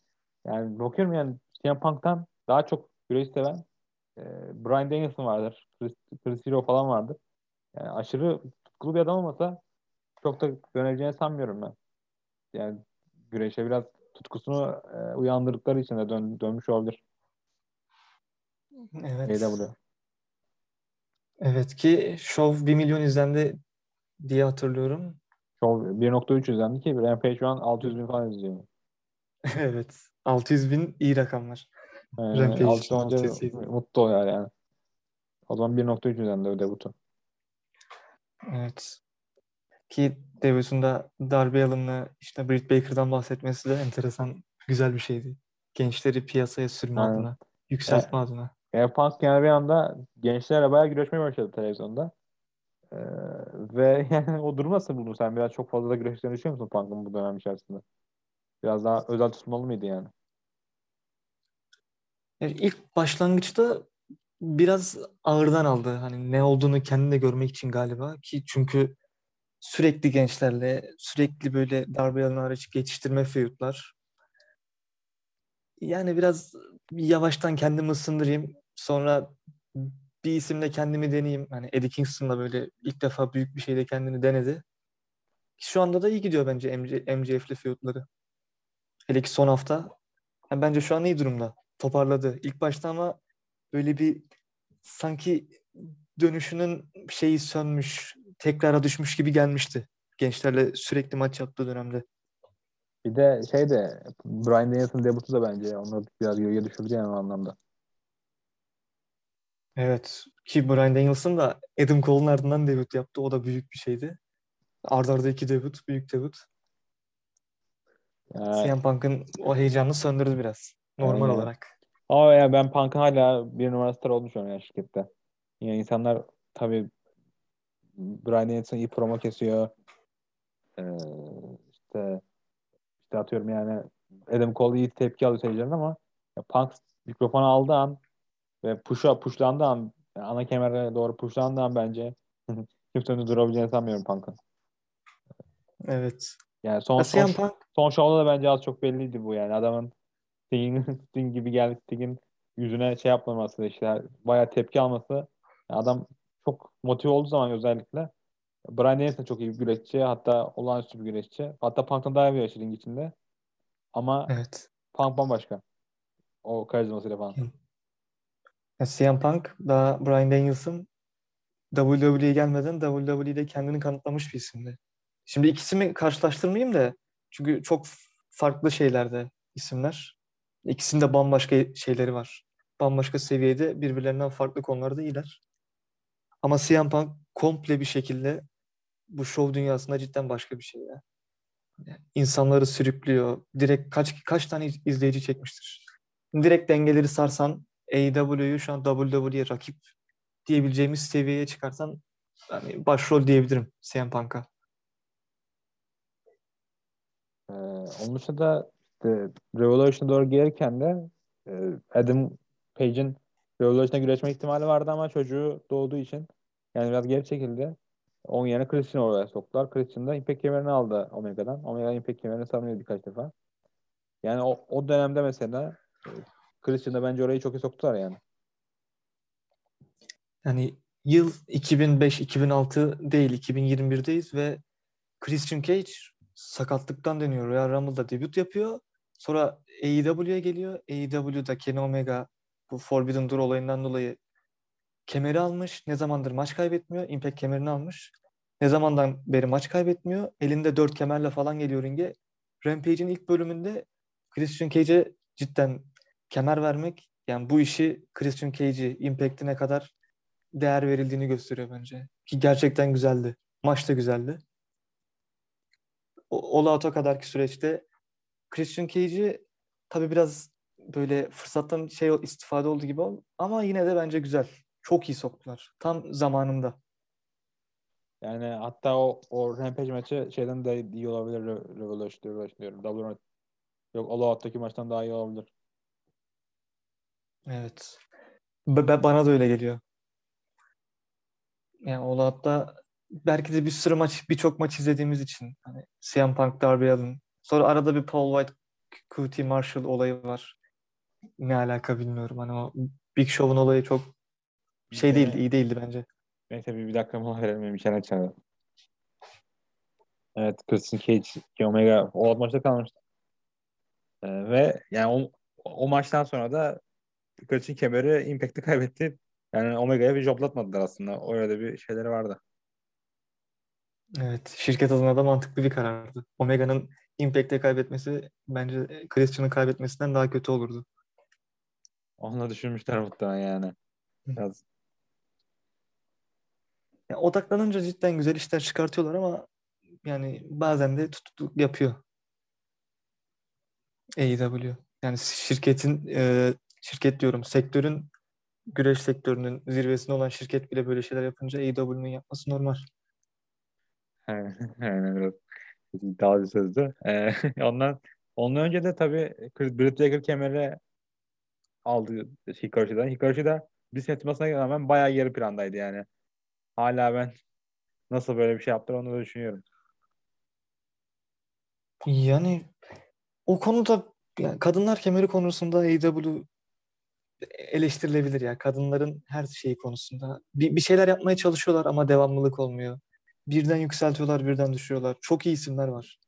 yani bakıyorum yani CM Punk'tan daha çok güreş seven e, Bryan Danielson vardır. Chris, Chris Hero falan vardır. Yani aşırı tutkulu bir adam olmasa çok da döneceğini sanmıyorum ben. Yani güreşe biraz tutkusunu e, uyandırdıkları için de dön, dönmüş olabilir. evet. AEW. Evet ki Show 1 milyon izlendi diye hatırlıyorum. Show 1.3 izlendi ki Rampage şu an 600 bin falan izliyor. evet. 600 bin iyi rakamlar. Yani Rampage 600 için önce 600 mutlu oluyor yani. O zaman 1.3 izlendi o debutu. Evet. Ki Davidson'da Darby Allin'la işte Britt Baker'dan bahsetmesi de enteresan, güzel bir şeydi. Gençleri piyasaya sürme Aynen. adına, yükseltme adına. Yani Punk yani bir anda gençlerle bayağı güreşmeye başladı televizyonda. Ee, ve yani o durum nasıl buldun sen? Biraz çok fazla da güreşlerini düşünüyor musun Punk'ın bu dönem içerisinde? Biraz daha özel tutmalı mıydı yani? Yani ilk başlangıçta biraz ağırdan aldı. Hani ne olduğunu kendi de görmek için galiba ki çünkü sürekli gençlerle, sürekli böyle darbe alanı hariç geçiştirme feudlar. Yani biraz yavaştan kendimi ısındırayım. Sonra bir isimle kendimi deneyeyim. Hani Eddie Kingston'la böyle ilk defa büyük bir şeyde kendini denedi. Şu anda da iyi gidiyor bence MC, MJF'li feudları. Hele ki son hafta. Yani bence şu an iyi durumda. Toparladı. İlk başta ama böyle bir sanki dönüşünün şeyi sönmüş, tekrara düşmüş gibi gelmişti. Gençlerle sürekli maç yaptığı dönemde. Bir de şey de Brian Daniels'ın debutu da bence onu biraz geriye düşürdü yani o anlamda. Evet. Ki Brian Danielson da Adam Cole'un ardından debut yaptı. O da büyük bir şeydi. Arda arda iki debut. Büyük debut. Ya, CM Punk'ın o heyecanını söndürdü biraz. Normal Aynen. olarak. ama ya ben Punk'ın hala bir numara star olduğunu düşünüyorum ya şirkette. Yani insanlar tabii Brian Danielson iyi promo kesiyor. Ee, işte işte atıyorum yani Adam Cole iyi tepki alıyor seyircilerden ama ya Punk mikrofonu aldığı an ve push'a pushlandığı an yani ana kemere doğru pushlandığı an bence kimsenin durabileceğini sanmıyorum Punk'ın. Evet. Yani son, son, Punk son şovda da bence az çok belliydi bu yani. Adamın Sting'in Sting gibi geldi Sting'in yüzüne şey yapmaması işte bayağı tepki alması. Yani adam çok motive olduğu zaman özellikle Brian Danielson çok iyi bir güreşçi. Hatta olağanüstü bir güreşçi. Hatta Punk'tan daha iyi bir güreşçi ring içinde. Ama evet. Punk bambaşka. O karizmasıyla falan. Ya CM Punk daha Brian Danielson WWE'ye gelmeden WWE'de kendini kanıtlamış bir isimdi. Şimdi ikisini karşılaştırmayayım da çünkü çok farklı şeylerde isimler. İkisinde bambaşka şeyleri var. Bambaşka seviyede birbirlerinden farklı konularda iyiler. Ama CM Punk komple bir şekilde bu şov dünyasında cidden başka bir şey ya. İnsanları sürüklüyor. Direkt kaç kaç tane izleyici çekmiştir. Direkt dengeleri sarsan AEW'yu şu an WWE'ye rakip diyebileceğimiz seviyeye çıkarsan yani başrol diyebilirim CM Punk'a. Ee, onun dışında da işte Revolution'a doğru gelirken de e, Adam Page'in Revolution'a güreşme ihtimali vardı ama çocuğu doğduğu için yani biraz geri çekildi. Onun yerine Christian'ı oraya soktular. Christian da Impact kemerini aldı Omega'dan. Omega Impact kemerini savunuyor birkaç defa. Yani o, o dönemde mesela e, Christian'da bence orayı çok iyi soktular yani. Yani yıl 2005-2006 değil 2021'deyiz ve Christian Cage sakatlıktan dönüyor. Royal Rumble'da debut yapıyor. Sonra AEW'ye geliyor. AEW'da Kenny Omega bu Forbidden Door olayından dolayı kemeri almış. Ne zamandır maç kaybetmiyor. Impact kemerini almış. Ne zamandan beri maç kaybetmiyor. Elinde dört kemerle falan geliyor ringe. Rampage'in ilk bölümünde Christian Cage'e cidden kemer vermek yani bu işi Christian Cage'i Impact'ine kadar değer verildiğini gösteriyor bence. Ki gerçekten güzeldi. Maç da güzeldi. O, All Out'a kadarki süreçte Christian Cage'i tabii biraz böyle fırsattan şey istifade oldu gibi oldu. Ama yine de bence güzel. Çok iyi soktular. Tam zamanında. Yani hatta o, o Rampage maçı şeyden de iyi olabilir Re- Revolution, Revolution diyorum. Yok All Out'taki maçtan daha iyi olabilir. Evet. Ba- ba- bana da öyle geliyor. Yani All Out'ta belki de bir sürü maç, birçok maç izlediğimiz için hani CM Punk, Darby Allin. Sonra arada bir Paul White, QT Marshall olayı var. Ne alaka bilmiyorum. Hani o Big Show'un olayı çok şey değildi, iyi değildi bence. Neyse bir, bir dakika mola verelim. Bir şeyler açalım. Evet Christian Cage, Omega o maçta kalmıştı. Ee, ve yani o, o maçtan sonra da Christian kemeri Impact'i kaybetti. Yani Omega'ya bir joblatmadılar aslında. Öyle de bir şeyleri vardı. Evet, şirket adına da mantıklı bir karardı. Omega'nın Impact'te kaybetmesi bence Christian'ın kaybetmesinden daha kötü olurdu. Onu düşünmüşler muhtemelen yani. Biraz Yani odaklanınca cidden güzel işler çıkartıyorlar ama yani bazen de tutukluk yapıyor AEW. Yani şirketin e, şirket diyorum sektörün güreş sektörünün zirvesinde olan şirket bile böyle şeyler yapınca AEW'nun yapması normal. yani biraz iddialı bir sözdü. Ee, ondan, ondan önce de tabii Chris Britt Baker kemeri aldı Hikari'den. Hikari de bir sentimasına rağmen bayağı geri plandaydı yani. Hala ben nasıl böyle bir şey yaptılar onu da düşünüyorum. Yani o konuda yani kadınlar kemeri konusunda AEW eleştirilebilir ya. Kadınların her şeyi konusunda. Bir, bir şeyler yapmaya çalışıyorlar ama devamlılık olmuyor. Birden yükseltiyorlar, birden düşürüyorlar. Çok iyi isimler var.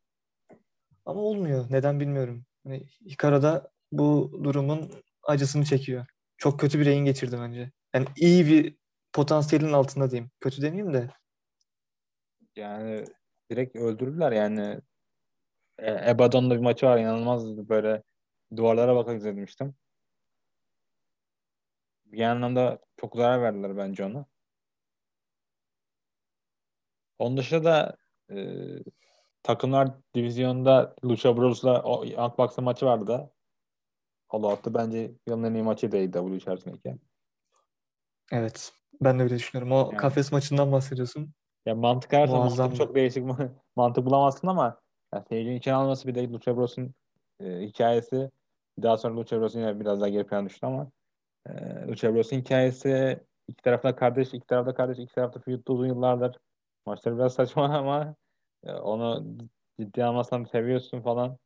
Ama olmuyor. Neden bilmiyorum. Yani Hikaru da bu durumun acısını çekiyor. Çok kötü bir reyin geçirdi bence. Yani iyi bir potansiyelin altında diyeyim. Kötü demeyeyim de. Yani direkt öldürdüler yani. Ebadon'da bir maçı var inanılmaz böyle duvarlara bakarak izlemiştim. Bir anlamda çok zarar verdiler bence ona. Onun dışında da e, takımlar divizyonda Lucha Bros'la Young Bucks'ın maçı vardı da. Allah attı bence yılın en iyi maçıydı AEW içerisindeki. Evet. Ben de öyle düşünüyorum. O Yani. kafes maçından bahsediyorsun. Ya mantık Muazzam. mantık çok değişik mantık bulamazsın ama ya seyircinin içine alması bir de Lucha Bros'un e, hikayesi daha sonra Lucha Bros'un yine biraz daha geri plana düştü ama e, Lucha Bros'un hikayesi iki tarafta kardeş, iki tarafta kardeş, iki tarafta feud'da uzun yıllardır. Maçları biraz saçma ama e, onu ciddi almazsan seviyorsun falan.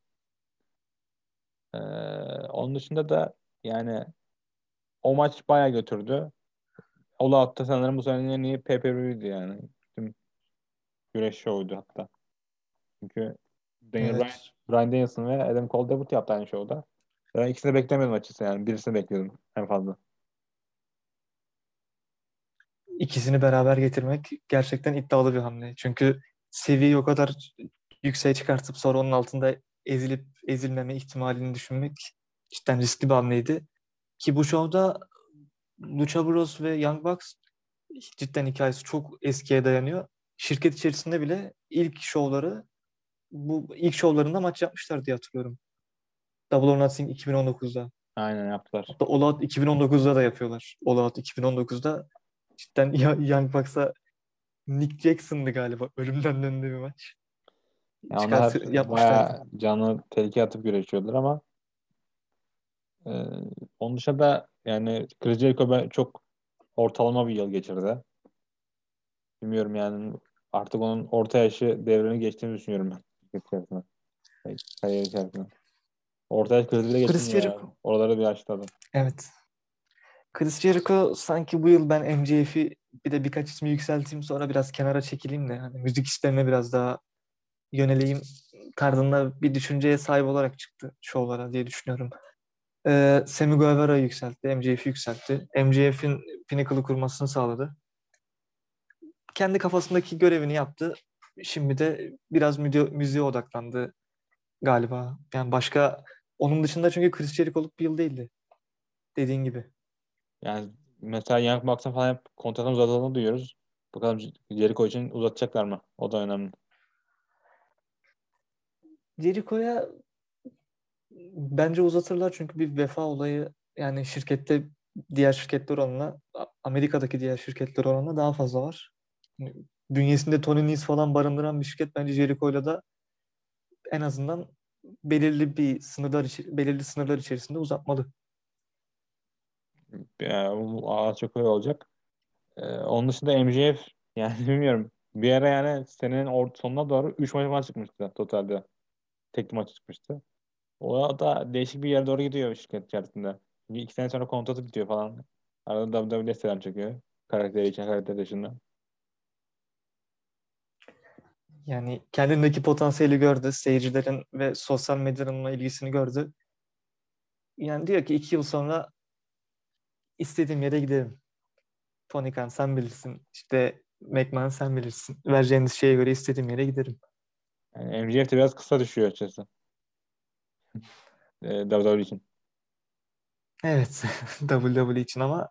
E, onun dışında da yani o maç bayağı götürdü. All Out'ta sanırım bu senenin en iyi pay-per-view'ydi yani. Tüm güreş şovuydu hatta. Çünkü Daniel Bryan, Evet. Bryan Danielson ve Adam Cole debut yaptı aynı şovda. Ben ikisini beklemiyordum açıkçası yani. Birisini bekliyordum en fazla. İkisini beraber getirmek gerçekten iddialı bir hamle. Çünkü seviyeyi o kadar yükseğe çıkartıp sonra onun altında ezilip ezilmeme ihtimalini düşünmek cidden riskli bir hamleydi. Ki bu şovda Lucha Bros ve Young Bucks cidden hikayesi çok eskiye dayanıyor. Şirket içerisinde bile ilk şovları bu ilk şovlarında maç yapmışlar diye hatırlıyorum. Double or Nothing 2019'da. Aynen yaptılar. Hatta All Out 2019'da da yapıyorlar. All Out 2019'da cidden Ya- Young Bucks'a Nick Jackson'dı galiba. Ölümden döndü bir maç. Yani Çıkartı- bayağı canlı tehlikeye atıp güreşiyorlar ama e, onun dışında da yani Chris Jericho çok ortalama bir yıl geçirdi. Bilmiyorum yani artık onun orta yaşı devrini geçtiğini düşünüyorum ben. Kariyer içerisinde. Orta yaş krizi bile ya. Jericho. Oraları bir açtı Evet. Chris Jericho sanki bu yıl ben MJF'i bir de birkaç ismi yükselteyim sonra biraz kenara çekileyim de hani müzik işlerine biraz daha yöneleyim tarzında bir düşünceye sahip olarak çıktı şovlara diye düşünüyorum. Ee, Sammy Guevara'yı yükseltti, MJF'i yükseltti. MJF'in Pinnacle'ı kurmasını sağladı. Kendi kafasındaki görevini yaptı. Şimdi de biraz müde- müziğe odaklandı galiba. Yani başka onun dışında çünkü Chris Jericho'luk bir yıl değildi. Dediğin gibi. Yani mesela Young Bucks'ın falan hep kontratını uzatıldığını duyuyoruz. Bakalım Jericho için uzatacaklar mı? O da önemli. Jericho'ya bence uzatırlar çünkü bir vefa olayı yani şirkette diğer şirketler oranla Amerika'daki diğer şirketler oranla daha fazla var. Bünyesinde Tony Nese falan barındıran bir şirket bence Jericho'yla da en azından belirli bir sınırlar belirli sınırlar içerisinde uzatmalı. Yani, çok öyle olacak. Ee, onun dışında MJF yani bilmiyorum. Bir ara yani senenin or- sonuna doğru 3 maç falan çıkmıştı totalde. Tek maç çıkmıştı. O da değişik bir yere doğru gidiyor şirket içerisinde. Bir iki sene sonra kontratı bitiyor falan. Arada WWE selam çekiyor. Karakteri için, karakteri dışında. Yani kendindeki potansiyeli gördü. Seyircilerin ve sosyal medyanın ilgisini gördü. Yani diyor ki iki yıl sonra istediğim yere giderim. Tony Khan sen bilirsin. İşte McMahon sen bilirsin. Vereceğiniz şeye göre istediğim yere giderim. Yani MJF de biraz kısa düşüyor açıkçası. Ee, WWE için. Evet. WWE için ama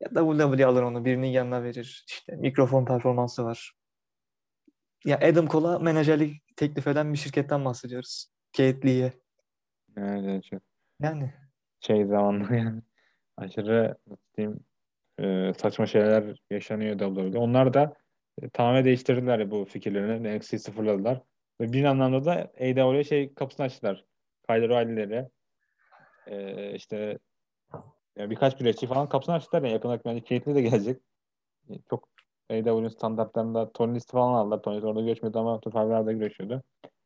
ya WWE alır onu. Birinin yanına verir. İşte mikrofon performansı var. Ya Adam Cole'a menajerlik teklif eden bir şirketten bahsediyoruz. Kate Lee'ye. Evet, evet, çok Yani şey zamanlı yani. Aşırı nasıl diyeyim, e, saçma şeyler yaşanıyor WWE'de. Onlar da e, tamamen değiştirdiler bu fikirlerini. NXT'yi sıfırladılar. Ve bir anlamda da AEW'ye şey kapısını açtılar. Kyle O'Reilly'leri e, işte ya birkaç güreşçi falan kapısını açtılar. Yani yakın bence Lee de gelecek. E, Çok AEW'nin standartlarında Tony List falan aldılar. Tony orada güreşmedi ama Survivor'da güreşiyordu.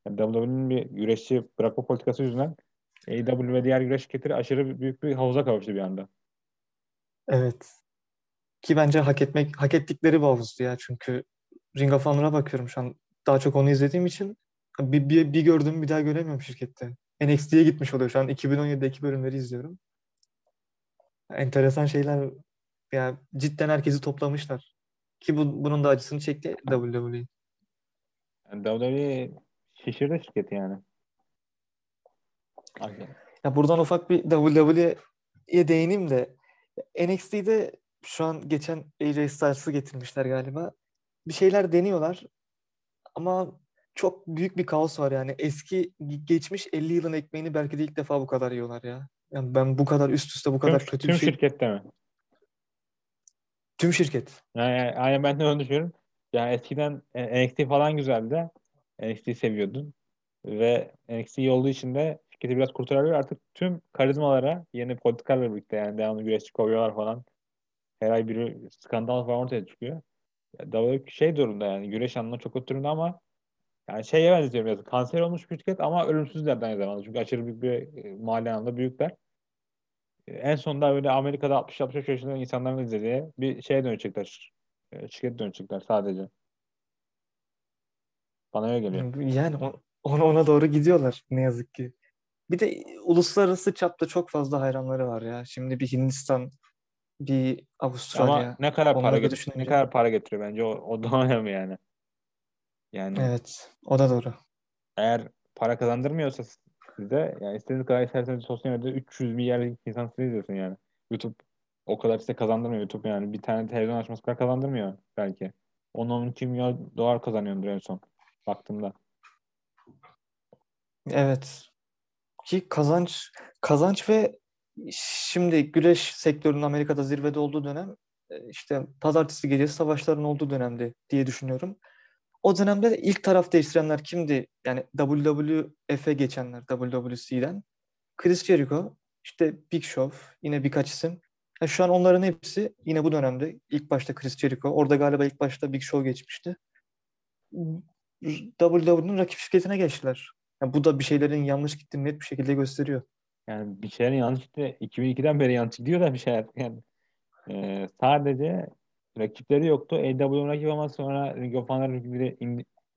Yani WWE'nin bir güreşçi bırakma politikası yüzünden AEW ve diğer güreş şirketleri aşırı büyük bir havuza kavuştu bir anda. Evet. Ki bence hak etmek hak ettikleri bir havuzdu ya. Çünkü Ring of Honor'a bakıyorum şu an. Daha çok onu izlediğim için bir, bir, bir gördüm bir daha göremiyorum şirkette. NXT'ye gitmiş oluyor. Şu an 2017'deki bölümleri izliyorum. Enteresan şeyler ya cidden herkesi toplamışlar. Ki bu, bunun da acısını çekti WWE. Yani WWE şişirdi şirketi yani. Aynen. Ya buradan ufak bir WWE'ye değineyim de NXT'de şu an geçen AJ Styles'ı getirmişler galiba. Bir şeyler deniyorlar ama çok büyük bir kaos var yani. Eski geçmiş 50 yılın ekmeğini belki de ilk defa bu kadar yiyorlar ya. Yani ben bu kadar üst üste bu kadar tüm, kötü tüm bir şey... şirkette mi? Tüm şirket. Yani, yani, aynen ben de onu düşünüyorum. Yani eskiden NXT falan güzeldi. NXT seviyordun. Ve NXT iyi olduğu için de şirketi biraz kurtarabiliyor. Artık tüm karizmalara yeni politikalarla birlikte yani devamlı güreşçi kovuyorlar falan. Her ay biri skandal falan ortaya çıkıyor. WWE şey durumda yani güreş anlamında çok kötü durumda ama yani şeye benzetiyorum biraz. Kanser olmuş bir şirket ama ölümsüzlerden aynı zamanda. Çünkü aşırı büyük bir e, mali anlamda büyükler. E, en sonunda böyle Amerika'da 60-65 yaşında insanların izlediği bir şeye dönecekler. E, şirket dönecekler sadece. Bana öyle geliyor. Yani ona, ona doğru gidiyorlar ne yazık ki. Bir de uluslararası çapta çok fazla hayranları var ya. Şimdi bir Hindistan, bir Avustralya. Ama ne kadar para Onları da get- ne kadar para getiriyor bence o, o da önemli yani. Yani Evet, o da doğru. eğer para kazandırmıyorsa size yani istediğiniz kadar isterseniz sosyal medyada 300 milyar insan sizi izliyorsun yani. YouTube o kadar size kazandırmıyor YouTube yani. Bir tane televizyon açması kadar kazandırmıyor belki. 10-12 milyon dolar kazanıyordur en son baktığımda. Evet. Ki kazanç kazanç ve şimdi güreş sektörünün Amerika'da zirvede olduğu dönem e, işte pazartesi gecesi savaşların olduğu dönemde diye düşünüyorum. O dönemde de ilk taraf değiştirenler kimdi? Yani WWF'e geçenler WWC'den. Chris Jericho, işte Big Show, yine birkaç isim. Yani şu an onların hepsi yine bu dönemde. ilk başta Chris Jericho. Orada galiba ilk başta Big Show geçmişti. WWE'nin rakip şirketine geçtiler. Yani bu da bir şeylerin yanlış gittiğini net bir şekilde gösteriyor. Yani bir şeylerin yanlış gidiyor. 2002'den beri yanlış gidiyor da bir şeyler. Yani e, sadece rakipleri yoktu. AEW'un rakip ama sonra Ring of Honor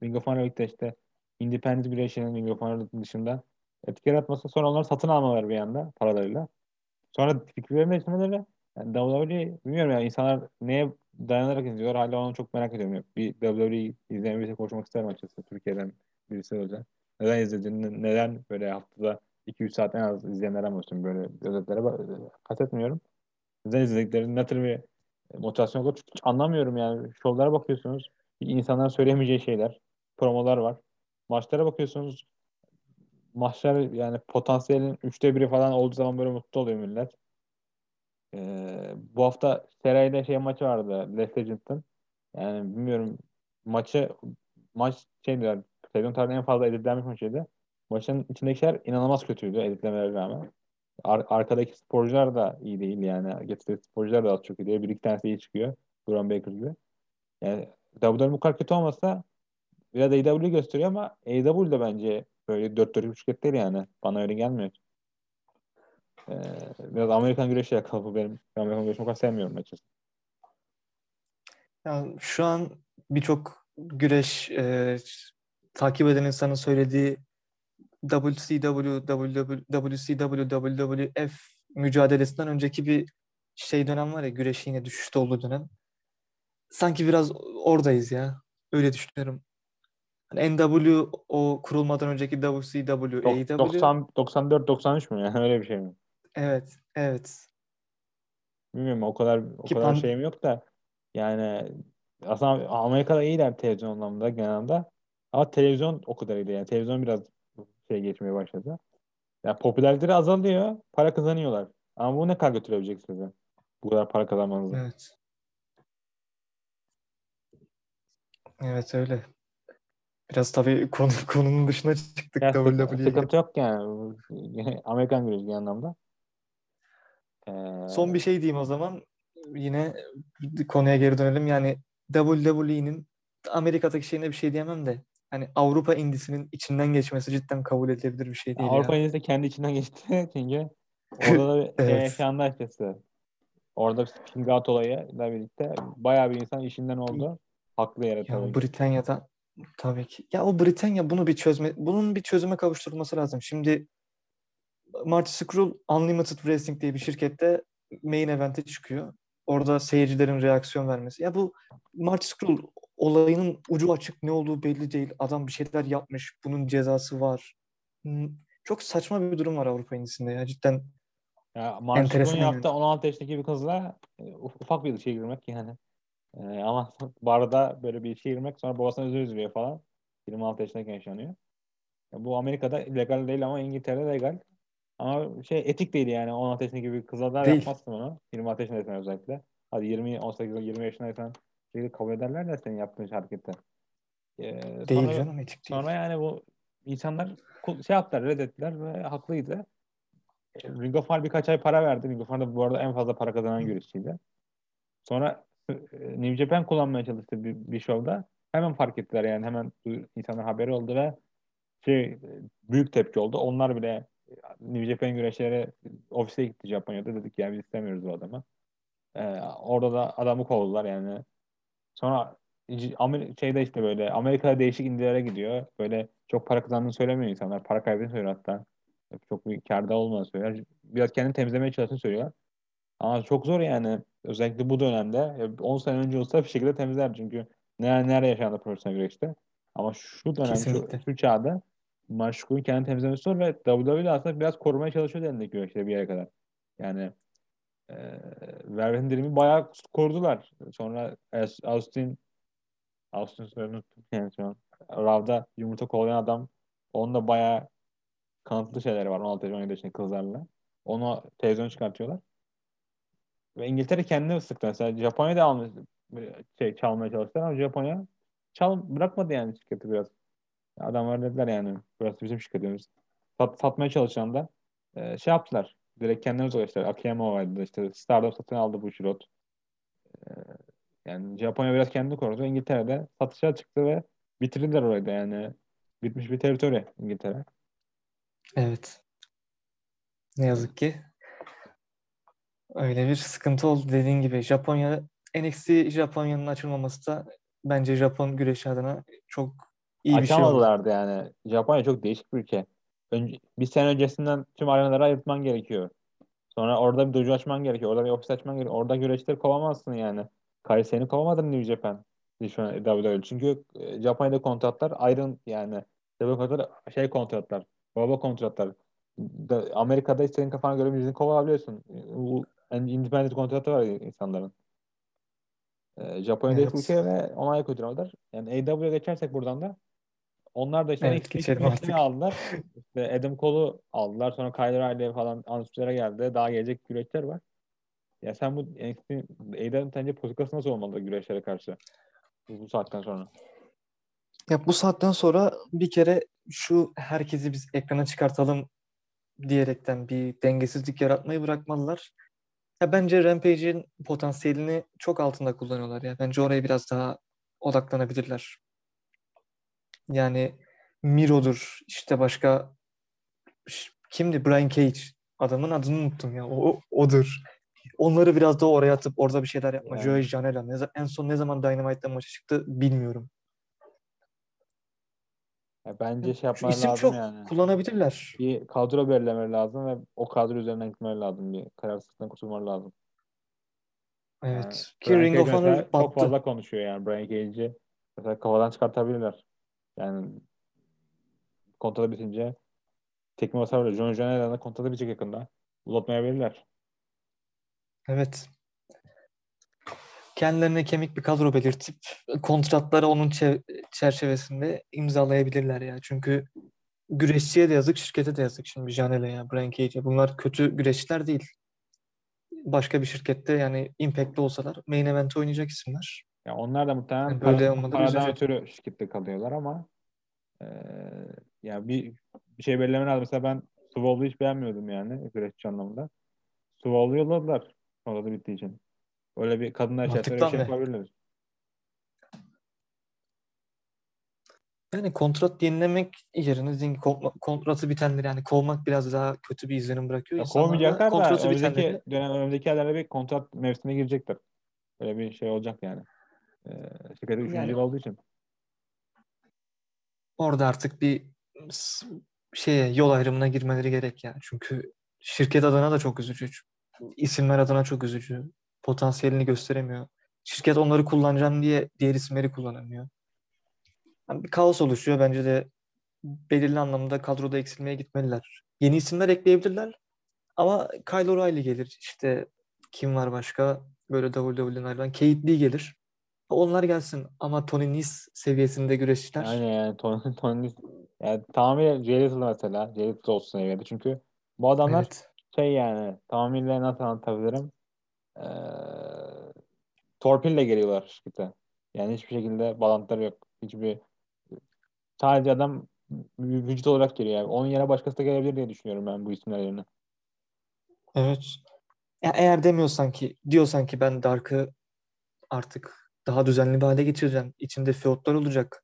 Ring of Honor işte Independent güreşinin Ring of Honor dışında etki yaratması sonra onları satın almaları bir anda paralarıyla. Sonra fikirlerini değiştirmeleri yani WWE bilmiyorum ya insanlar neye dayanarak izliyor hala onu çok merak ediyorum. Bir WWE izleyen birisi konuşmak isterim açıkçası Türkiye'den birisi olacak. Neden izlediğini, neden böyle haftada 2-3 saat en az izleyenler olsun böyle özetlere ba- kat etmiyorum. Neden izledikleri ne tür bir motivasyon olur hiç anlamıyorum yani. Şovlara bakıyorsunuz insanların söyleyemeyeceği şeyler, promolar var. Maçlara bakıyorsunuz maçlar yani potansiyelin üçte biri falan olduğu zaman böyle mutlu oluyor millet. Ee, bu hafta Seray'da şey maçı vardı Legends'ın. Yani bilmiyorum maçı maç şeydi sezon tarihinin en fazla editlenmiş maçıydı. Maçın içindekiler inanılmaz kötüydü editlemelerine rağmen. Ar- arkadaki sporcular da iyi değil yani. Getirdiği sporcular da az çok iyi değil. Bir iki tanesi iyi çıkıyor. Braun Baker gibi. Yani WWE bu kadar kötü olmasa biraz AEW gösteriyor ama AEW de bence böyle dört dört buçuk değil yani. Bana öyle gelmiyor. Ee, biraz Amerikan güreşi yakalı bu benim. Ben Amerikan güreşi o kadar sevmiyorum açıkçası. Yani şu an birçok güreş e, takip eden insanın söylediği WCW, WW, WCW, WWF mücadelesinden önceki bir şey dönem var ya güreş yine düşüşte olduğu dönem. Sanki biraz oradayız ya. Öyle düşünüyorum. Hani NW o kurulmadan önceki WCW, Dok- AEW. 90, 94 93 mü yani öyle bir şey mi? Evet, evet. Bilmiyorum o kadar o Ki kadar pan- şeyim yok da yani aslında Amerika'da iyiler televizyon anlamında genelde. Ama televizyon o kadar iyi değil. Yani televizyon biraz şey geçmeye başladı. Yani popülerleri azalıyor, para kazanıyorlar. Ama bu ne kadar götürebilecek size? Bu kadar para kazanmanızı. Evet. Evet öyle. Biraz tabii konu, konunun dışına çıktık Ya WWE'ye. sıkıntı yok yani. Amerikan güreşi anlamda. Ee, Son bir şey diyeyim o zaman. Yine konuya geri dönelim. Yani WWE'nin Amerika'daki şeyine bir şey diyemem de hani Avrupa indisinin içinden geçmesi cidden kabul edilebilir bir şey değil Avrupa ya. İngilizce kendi içinden geçti çünkü orada da bir şey Evet. yaşandı açıkçası. Orada bir speaking out olayıyla birlikte bayağı bir insan işinden oldu. Haklı yere tabii. Britanya'da tabii ki. Ya o Britanya bunu bir çözme bunun bir çözüme kavuşturulması lazım. Şimdi Marty Scurll Unlimited Wrestling diye bir şirkette main event'e çıkıyor. Orada seyircilerin reaksiyon vermesi. Ya bu Marty Scurll olayının ucu açık ne olduğu belli değil. Adam bir şeyler yapmış. Bunun cezası var. Hmm, Çok saçma bir durum var Avrupa indisinde ya. Cidden Ya Enteresan yaptığı 16 yaşındaki bir kızla e, uf- ufak bir ilişkiye girmek yani. E, ama barda böyle bir ilişkiye girmek sonra babasına özür diliyor falan. 26 yaşındayken yaşanıyor. Ya bu Amerika'da legal değil ama İngiltere'de legal. Ama şey etik değil yani 16 yaşındaki bir kıza da Değil. yapmazsın onu. 26 yaşındaysan özellikle. Hadi 20, 18, 20 yaşındaysan şey kabul ederler de senin yaptığın hareketi. E, değil sonra- canım etik değil. Sonra yani bu insanlar şey yaptılar, reddettiler ve haklıydı. E, Ring of Honor birkaç ay para verdi. Ring of Honor bu arada en fazla para kazanan güreşçiydi. Sonra e, New Japan kullanmaya çalıştı bir, bir şovda. Hemen fark ettiler yani hemen insanlar haberi oldu ve şey e, büyük tepki oldu. Onlar bile e, New Japan güreşleri ofise gitti Japonya'da. Dedik ya biz istemiyoruz bu adamı. E, orada da adamı kovdular yani. Sonra Amer- şeyde işte böyle Amerika'da değişik indilere gidiyor. Böyle çok para kazandığını söylemiyor insanlar. Para kaybını söylüyor hatta. Çok bir kârda olmadığını söylüyor. Biraz kendini temizlemeye çalıştığını söylüyor. Ama çok zor yani. Özellikle bu dönemde. E, 10 sene önce olsa bir şekilde temizler çünkü nerede, nerede yaşandı profesyonel güreşte. Ama şu dönem, şu, Kesinlikle. şu çağda Maşuk'un kendini temizlemesi zor ve WWE aslında biraz korumaya çalışıyor elindeki güreşleri bir yere kadar. Yani e, Vervet'in dilimi bayağı korudular. Sonra Austin Austin soyadını yani şu an. Rav'da yumurta kovalayan adam onun da bayağı kanıtlı şeyleri var 16 yaş 17 yaşındaki kızlarla. Onu televizyon çıkartıyorlar. Ve İngiltere kendini ıslıktı. Mesela Japonya'da almış, şey, çalmaya çalıştılar ama Japonya çal, bırakmadı yani şirketi biraz. Adamlar dediler yani burası bizim şirketimiz. Sat, satmaya çalışan da şey yaptılar. Direkt kendileri ulaştılar. Akiyama vardı işte Stardust satın aldı bu şirot. E, yani Japonya biraz kendini korudu. İngiltere'de satışa çıktı ve bitirdiler orayı da yani. Bitmiş bir teritori İngiltere. Evet. Ne yazık ki. Öyle bir sıkıntı oldu dediğin gibi. Japonya NXT Japonya'nın açılmaması da bence Japon güreşi adına çok iyi bir şey oldu. Açamadılardı yani. Japonya çok değişik bir ülke. Önce, bir sene öncesinden tüm arenaları ayırtman gerekiyor. Sonra orada bir dojo açman gerekiyor. Orada bir ofis açman gerekiyor. Orada güreşleri kovamazsın yani. Kayseri'ni kovamadın New Japan. Şu an WWE. Çünkü e, Japonya'da kontratlar ayrın yani. WWE kontratlar şey kontratlar. Baba kontratlar. Da- Amerika'da istediğin kafana göre birini kovalabiliyorsun. Bu yani independent kontratı var insanların. E, Japonya'da Evet. ülke ve ona ayak uyduramadılar. Yani AEW'ye geçersek buradan da onlar da işte Evet, geçelim aldılar. İşte Adam Cole'u aldılar. Sonra Kyle O'Reilly falan anonsçilere geldi. Daha gelecek güreşler var. Ya sen bu NXT AEW'nin sence politikası nasıl olmalı güreşlere karşı? Bu, bu saatten sonra. Ya bu saatten sonra bir kere şu herkesi biz ekrana çıkartalım diyerekten bir dengesizlik yaratmayı bırakmalılar. Ya bence Rampage'in potansiyelini çok altında kullanıyorlar ya. Bence oraya biraz daha odaklanabilirler. Yani Miro'dur, işte başka kimdi? Brian Cage. Adamın adını unuttum ya. O, odur. Onları biraz da oraya atıp orada bir şeyler yapma. Yani. Joey Janela. Ne, en son ne zaman Dynamite'da maça çıktı bilmiyorum. Ya bence şey yapmaları isim lazım çok yani. kullanabilirler. Bir kadro belirlemeleri lazım ve o kadro üzerinden gitmeleri lazım. Bir kararsızlıktan kurtulmaları lazım. Evet. Yani Ki Brian Ring of Honor mesela çok battı. fazla konuşuyor yani. Brian Cage'i mesela kafadan çıkartabilirler. Yani kontratı bitince tekme basar John Janela'nın kontratı bitecek yakında. Uzatmayabilirler. Evet. Kendilerine kemik bir kadro belirtip kontratları onun çe- çerçevesinde imzalayabilirler ya. Çünkü güreşçiye de yazık, şirkete de yazık. Şimdi Janela ya, Brian Cage'e. Bunlar kötü güreşçiler değil. Başka bir şirkette yani Impact'te olsalar main event oynayacak isimler. Ya onlar da muhtemelen Yani böyle para- paradan üzücü. ötürü şirkette kalıyorlar ama eee ya bir bir şey belirleme lazım. Mesela ben Swole'u hiç beğenmiyordum yani güreşçi anlamında. Swole'u yolladılar. Orada bittiği için. Öyle bir kadınlar içerisinde bir şey yapabiliriz. Yani kontrat yenilemek yerine zengin kontratı bitenleri yani kovmak biraz daha kötü bir izlenim bırakıyor. Ya kovmayacaklar da kontratı önümüzdeki bitenleri dönem önümüzdeki aylarda bir kontrat mevsimine girecekler. Böyle bir şey olacak yani. Ee, şirketin üçüncü Yani- yıl olduğu için. orada artık bir şeye yol ayrımına girmeleri gerek yani. Çünkü şirket adına da çok üzücü. İsimler adına çok üzücü. Potansiyelini gösteremiyor. Şirket onları kullanacağım diye diğer isimleri kullanamıyor. Yani bir kaos oluşuyor. Bence de belirli anlamda kadroda eksilmeye gitmeliler. Yeni isimler ekleyebilirler. Ama Kyle O'Reilly gelir. İşte kim var başka? Böyle WWE'den ayrılan Kate Lee gelir. Onlar gelsin. Ama Tony Nese seviyesinde güreşçiler. Aynen yani Tony, Tony yani tamamıyla Lethal mesela. Lethal olsun seviyede. Çünkü bu adamlar Evet. şey yani tamamıyla nasıl anlatabilirim? Ee, torpille geliyorlar şirkete. Yani hiçbir şekilde bağlantıları yok. Hiçbir sadece adam vü- vücut olarak geliyor yani. Onun yerine başkası da gelebilir diye düşünüyorum ben bu isimler yerine. Evet. Ya eğer demiyorsan ki diyorsan ki ben Dark'ı artık daha düzenli bir hale getireceğim. İçinde feudlar olacak.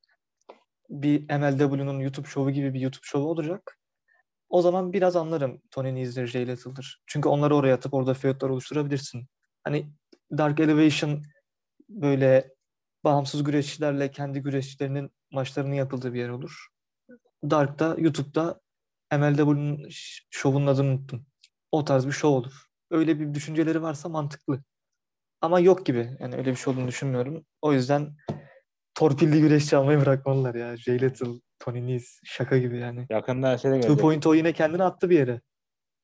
Bir MLW'nun YouTube şovu gibi bir YouTube şovu olacak. O zaman biraz anlarım Tony Nese'dir, Jay Lethal'dır. Çünkü onları oraya atıp orada feudlar oluşturabilirsin. Hani Dark Elevation böyle bağımsız güreşçilerle kendi güreşçilerinin maçlarının yapıldığı bir yer olur. Dark'ta, YouTube'da MLW'nun şovunun adını unuttum. O tarz bir şov olur. Öyle bir düşünceleri varsa mantıklı. Ama yok gibi. Yani öyle bir şey olduğunu düşünmüyorum. O yüzden torpilli güreşçi almayı bırakmalılar ya. Jay Lethal, Tony Nese şaka gibi yani. Yakında şey de Two. Point o yine kendini attı bir yere.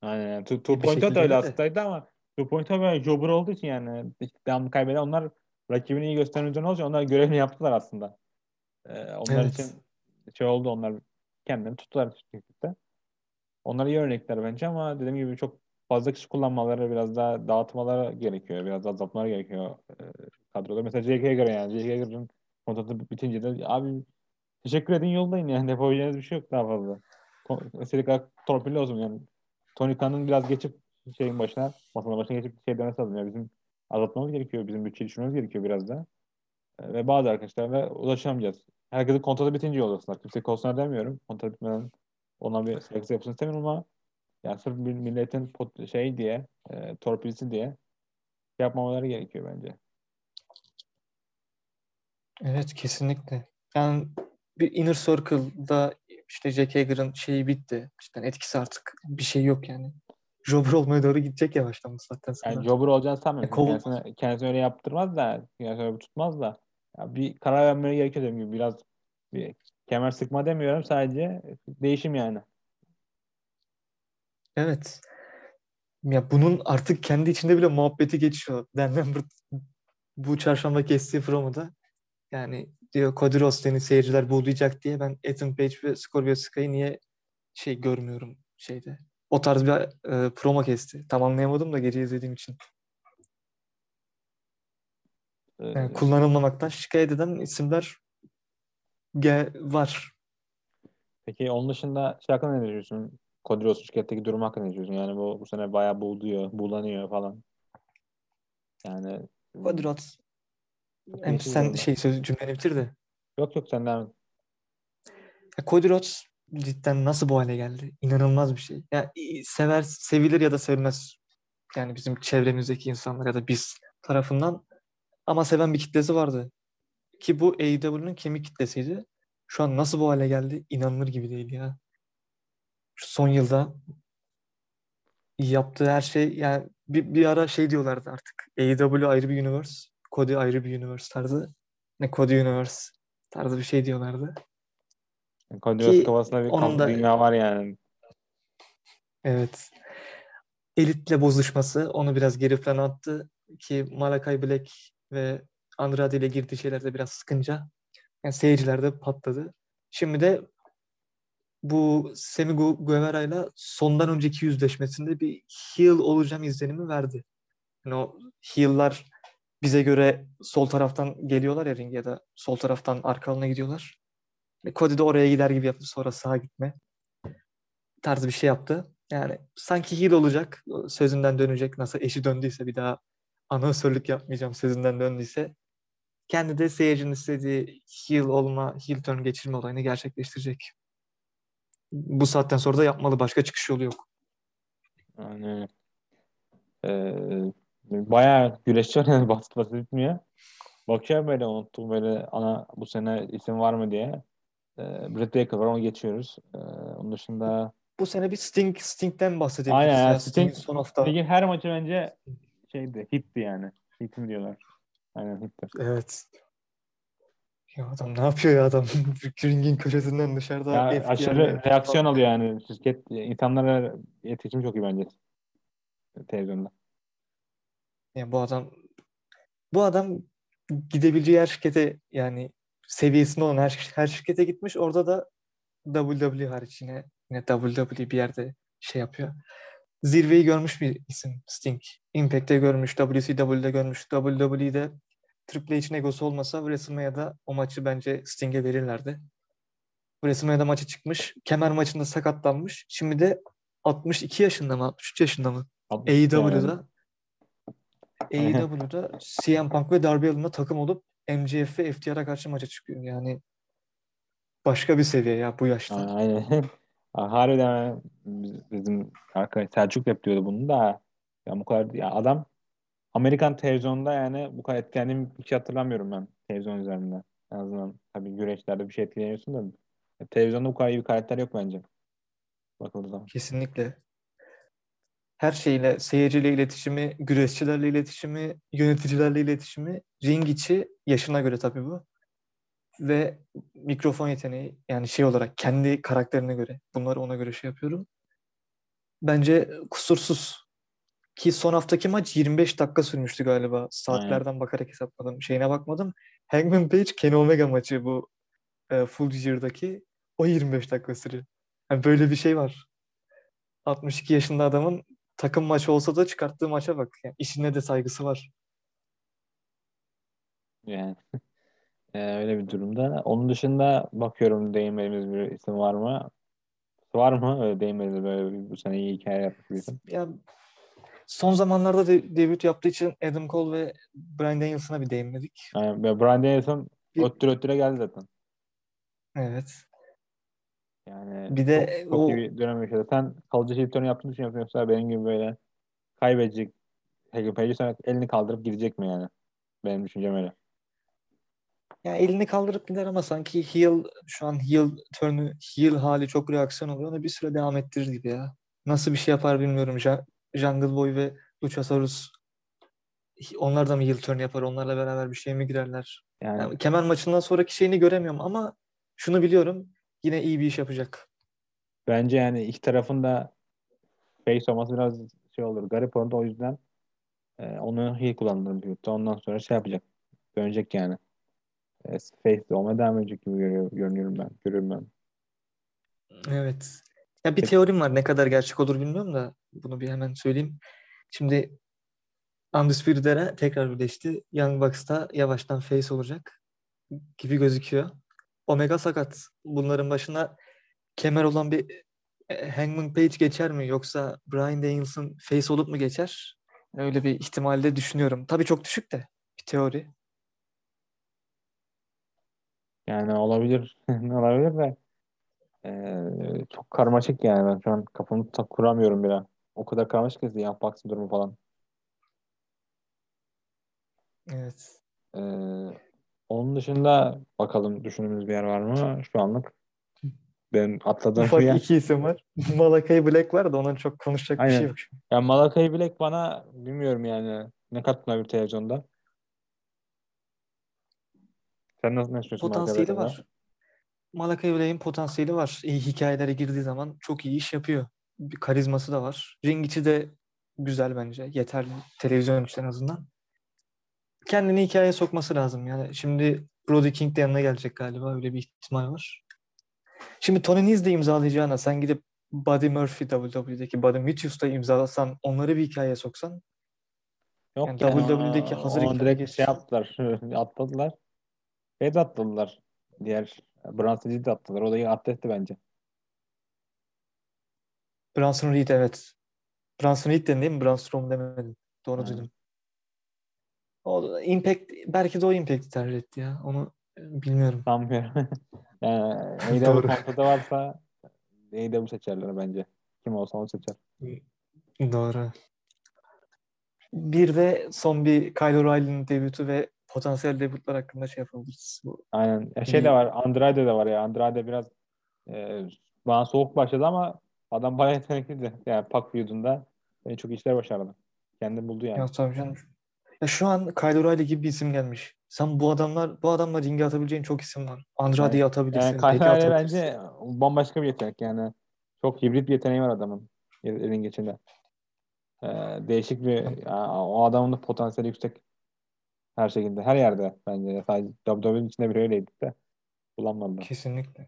Aynen. yani. Two, two de şekilde öyle aslındaydı ama Two Point'e böyle jobber olduğu için yani devamlı kaybeden onlar rakibini iyi gösteren üzerine olunca onlar görevini yaptılar aslında. Ee, onlar Evet. için şey oldu onlar kendilerini tuttular şirkette. Onlar iyi örnekler bence ama dediğim gibi çok fazla kişi kullanmaları biraz daha dağıtmaları gerekiyor. Biraz daha azaltmaları gerekiyor e, kadroda. Mesela J.K. göre yani. J.K. Hager'ın kontratı bitince de abi teşekkür edin yollayın yani. Yapabileceğiniz bir şey yok daha fazla. Istediği kadar torpilli olsun yani. Tony Khan'ın biraz geçip şeyin başına, masanın başına geçip şey demesi lazım. Ya bizim azaltmamız gerekiyor. Bizim bütçeyi düşünmemiz gerekiyor biraz da. E, Ve bazı arkadaşlar ve ulaşamayacağız. Herkesin kontratı bitince yollasınlar. Kimse kovsunlar demiyorum. Kontrat bitmeden ona bir seleksiyon yapısını istemiyorum ama yani sırf bir milletin pot- şey diye, e, torpilisi diye yapmamaları gerekiyor bence. Evet kesinlikle. Yani bir Inner Circle'da işte Jack Hager'ın şeyi bitti. İşte etkisi artık bir şey yok yani. Jobber olmaya doğru gidecek yavaştan bu saatten sonra. Yani jobber olacağını sanmıyorum. E, kov- Kendisine, kendisine öyle yaptırmaz da, kendisine öyle tutmaz da. Ya bir karar vermeleri gerekiyor dediğim gibi. Biraz bir kemer sıkma demiyorum sadece değişim yani. Evet. Ya bunun artık kendi içinde bile muhabbeti geçiyor. Dan Lambert bu çarşamba kestiği promoda yani diyor Cody Rhodes seni seyirciler buğulayacak diye ben Ethan Page ve Scorpio Sky'ı niye şey görmüyorum şeyde. O tarz bir e, promo kesti. Tam anlayamadım da gece izlediğim için. Ee, Yani kullanılmamaktan şikayet eden isimler ge- var. Peki onun dışında şey hakkında ne düşünüyorsun? Cody Rhodes şirketteki durum hakkında ne düşünüyorsun? Yani bu, bu sene bayağı buğuluyor, buğulanıyor falan. Yani. Çok Hem sen şey söz cümleni bitir de. Yok yok senden Ya Cody Rhodes cidden nasıl bu hale geldi? İnanılmaz bir şey. Ya i- sever, sevilir ya da sevmez. Yani bizim çevremizdeki insanlar ya da biz tarafından ama seven bir kitlesi vardı. Ki bu AEW'nun kemik kitlesiydi. Şu an nasıl bu hale geldi? İnanılır gibi değil ya. Şu son yılda yaptığı her şey yani bir, bir ara şey diyorlardı artık. AEW ayrı bir universe, Cody ayrı bir universe tarzı. Ne Cody universe tarzı bir şey diyorlardı. Cody Rhodes kafasında bir da- dünya var yani. Evet. Elitle bozuşması onu biraz geri plana attı ki Malakai Black ve Andrade ile girdiği şeyler de biraz sıkınca yani seyirciler de patladı. Şimdi de bu Semi Gu- Guevara ile sondan önceki yüzleşmesinde bir heel olacağım izlenimi verdi. Yani o heel'lar bize göre sol taraftan geliyorlar ya ringe ya da sol taraftan arka alana gidiyorlar. Ve Cody de oraya gider gibi yaptı sonra sağa gitme tarzı bir şey yaptı. Yani sanki heel olacak, sözünden dönecek. Nasıl eşi döndüyse bir daha anonsörlük yapmayacağım sözünden döndüyse kendi de seyircinin istediği heel olma, heel turn geçirme olayını gerçekleştirecek. Bu saatten sonra da yapmalı. Başka çıkış yolu yok. Yani ee, bayağı güreşçi yani basit basit bitmiyor. Bakıyorum böyle unuttum böyle ana bu sene isim var mı diye. Ee, Britt Baker var onu geçiyoruz. Ee, onun dışında Bu sene bir Sting Sting'den bahsedebiliriz. Aynen ya. Sting'in Sting- son hafta. Ligin her maçı bence şeydi, hitti yani. Hit mi diyorlar? Aynen hitti. Evet. Ya adam ne yapıyor ya adam? Ringin köşesinden dışarıda Ya aşırı ve- reaksiyon alıyor yani. Şirket insanlara iletişim çok iyi bence. Televizyonda. Ya bu adam bu adam gidebileceği her şirkete yani seviyesinde olan her, her şirkete gitmiş. Orada da WWE hariç yine, yine WWE bir yerde şey yapıyor. Zirveyi görmüş bir isim Sting. Impact'te görmüş, WCW'de görmüş. WWE'de Triple H'in egosu olmasa WrestleMania'da o maçı bence Sting'e verirlerdi. WrestleMania'da maçı çıkmış. Kemer maçında sakatlanmış. Şimdi de 62 yaşında mı? 63 yaşında mı? AEW'da AEW'da CM Punk ve Darby Allin'la takım olup MJF ve FTR'a karşı maça çıkıyor. Yani başka bir seviye ya bu yaşta. Aynen. Harbiden biz- bizim arkadaş Selçuk hep diyordu bunu da ya bu kadar ya adam Amerikan televizyonda yani bu kadar etkilendiğim hiç hatırlamıyorum ben televizyon üzerinde. En azından tabii güreşlerde bir şey etkileniyorsun da ya, televizyonda bu kadar iyi bir karakter yok bence. Bakıldığı zaman. Kesinlikle. Her şeyle, seyirciyle iletişimi, güreşçilerle iletişimi, yöneticilerle iletişimi, ring içi yaşına göre tabii bu. Ve mikrofon yeteneği yani şey olarak kendi karakterine göre bunları ona göre şey yapıyorum. Bence kusursuz. Ki son haftaki maç 25 dakika sürmüştü galiba. Saatlerden bakarak hesapladım. Şeyine bakmadım. Hangman Page Kenny Omega maçı bu e, Full Gear'daki o 25 dakika sürüyor. Yani böyle bir şey var. 62 yaşında adamın takım maçı olsa da çıkarttığı maça bak. Yani işine de saygısı var. Yani e, öyle bir durumda. Onun dışında bakıyorum değinmediğimiz bir isim var mı? Var mı? Öyle değinmediğimiz böyle bir, bu sene iyi hikaye yapmış bir isim. Ya son zamanlarda de, debüt yaptığı için Adam Cole ve Bryan Danielson'a bir değinmedik. Yani ve Bryan Danielson Bir- öttüre öttüre geldi zaten. Evet. Yani Bir de çok, çok o- iyi bir dönem yaşadı. Sen kalıcı şey yaptığını düşünüyorsun yoksa benim gibi böyle kaybedecek Hagen Page'i sonra elini kaldırıp gidecek mi yani? Benim düşüncem öyle. Yani elini kaldırıp gider ama sanki heel şu an heel turn'ü heel hali çok reaksiyon oluyor. Onu bir süre devam ettirir gibi ya. Nasıl bir şey yapar bilmiyorum. Ja- Jungle Boy ve Luchasaurus onlar da mı heel turn yapar? Onlarla beraber bir şey mi girerler? Yani Yani kemer maçından sonraki şeyini göremiyorum ama şunu biliyorum. Yine iyi bir iş yapacak. bence yani iki tarafın da face olması biraz şey olur. Garip oldu o yüzden e, onu heel kullandırdım büyükte. Ondan sonra şey yapacak. Dönecek yani. E, face olmaya devam edecek gibi görüyor, görünüyorum ben. Görüyorum ben. Evet. Ya bir teorim var. Ne kadar gerçek olur bilmiyorum da bunu bir hemen söyleyeyim. Şimdi Undisputed Era tekrar birleşti. Young Bucks da yavaştan face olacak gibi gözüküyor. Omega sakat. Bunların başına kemer olan bir e, Hangman Page geçer mi yoksa Bryan Danielson face olup mu geçer? Öyle bir ihtimalle düşünüyorum. Tabii çok düşük de bir teori. Yani olabilir. olabilir de e, çok karmaşık yani. Ben şu an kafamı tak kuramıyorum bile. O kadar karmaşık ki Young Bucks'ın durumu falan. Evet. Ee, onun dışında bakalım düşündüğümüz bir yer var mı? Şu anlık ben atladığım Ufak bir yer. iki isim var. Malakai Black var da onun çok konuşacak bir Aynen. şey yok. Ya Malakai Black bana bilmiyorum yani ne katına bir televizyonda. Sen nasıl ne düşünüyorsun Potansiyeli var. Malakai Black'in potansiyeli var. İyi hikayelere girdiği zaman çok iyi iş yapıyor. Bir karizması da var. Ring içi de güzel bence. Yeterli. Televizyon için en azından. Kendini hikayeye sokması lazım. Yani şimdi Brody King de yanına gelecek galiba. Öyle bir ihtimal var. Şimdi Tony de imzalayacağına sen gidip Buddy Murphy WWE'deki Buddy Matthews'ta imzalasan onları bir hikayeye soksan Yok Yani yani, WWE'deki hazır onu direkt şey attılar. atladılar. De atladılar. Diğer Branson'ı de attılar. O da iyi atletti bence. Bronson Reed evet. Bronson Reed dedin değil mi? Braun Strowman demedin. Doğru Ha. duydum. O Impact belki de o Impact'i tercih etti ya. Onu bilmiyorum. Sanmıyorum. yani Doğru. AEW kontratı varsa AEW seçerler bence. Kim olsa onu seçer. Doğru. Bir de son bir Kyle O'Reilly'nin debütü ve potansiyel debutlar hakkında şey yapabiliriz. Aynen. Ya şey de var. Andrade de var ya. Andrade biraz e, bana soğuk başladı ama adam bayağı yetenekliydi. Yani Pac feud'unda beni çok işler başardı. Kendi buldu yani. Ya tabii canım. Ya şu an Kyle O'Reilly gibi bir isim gelmiş. Sen bu adamlar bu adamla ringe atabileceğin çok isim var. Andrade'yi atabilirsin. Yani Kyle O'Reilly bence bambaşka bir yetenek yani. Çok hibrit bir yeteneği var adamın ring içinde. Ee, değişik bir ya, o adamın da potansiyeli yüksek her şekilde. Her yerde bence. Sadece WWE'nin içinde bir öyleydi de kullanmadılar. Kesinlikle.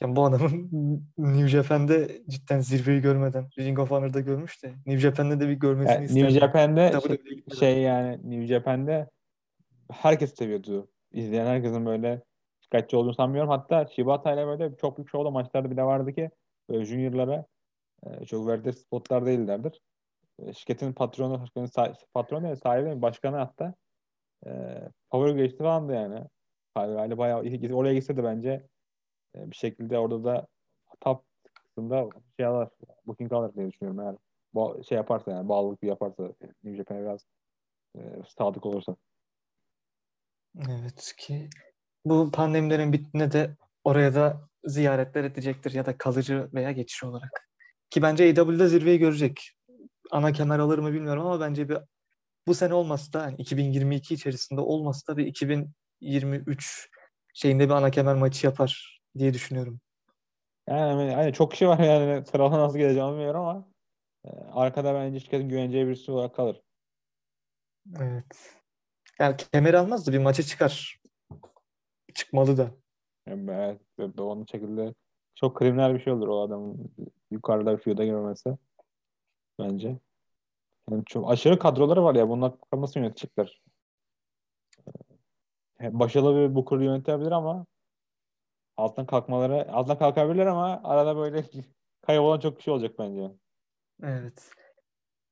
Ya bu adamın New Japan'de cidden zirveyi görmeden Ring of Honor'da görmüş de New Japan'de de bir görmesini Yani New isterdim. Japan'de şey, şey yani New Japan'de herkes seviyordu. İzleyen herkesin böyle şikayetçi olduğunu sanmıyorum. Hatta Shibata ile böyle çok büyük şovda maçlarda bile vardı ki böyle juniorlara e, çok verdiği spotlar değillerdir. E, şirketin patronu, şirketin sa- patronu sahibi başkanı hatta e, favori geçti falandı yani. Aile bayağı oraya gitse de bence e, bir şekilde orada da top kısmında şey alır, booking alır diye düşünüyorum eğer bu şey yaparsa yani bağlılık yaparsa New Japan'a biraz e, sadık olursa. Evet ki bu pandemilerin bittiğinde de oraya da ziyaretler edecektir ya da kalıcı veya geçici olarak. Ki bence AEW'de zirveyi görecek. Ana kemer alır mı bilmiyorum ama bence bir bu sene olmasa da yani 2022 içerisinde olmasa da bir 2023 şeyinde bir ana kemer maçı yapar diye düşünüyorum. Yani hani çok kişi var yani sıralama nasıl geleceğini bilmiyorum ama e, arkada bence şirketin güveneceği birisi olarak kalır. Evet. Yani kemer almaz da bir maça çıkar. Çıkmalı da. Yani ben onun şekilde çok kriminal bir şey olur o adamın yukarıda bir feud'a girmemesi bence. Yani çok aşırı kadroları var ya bunlar nasıl yönetecekler? Ee, Başarılı bir Booker yönetebilir ama alttan kalkmaları alttan kalkabilirler ama arada böyle kaybolan çok kişi olacak bence. Evet.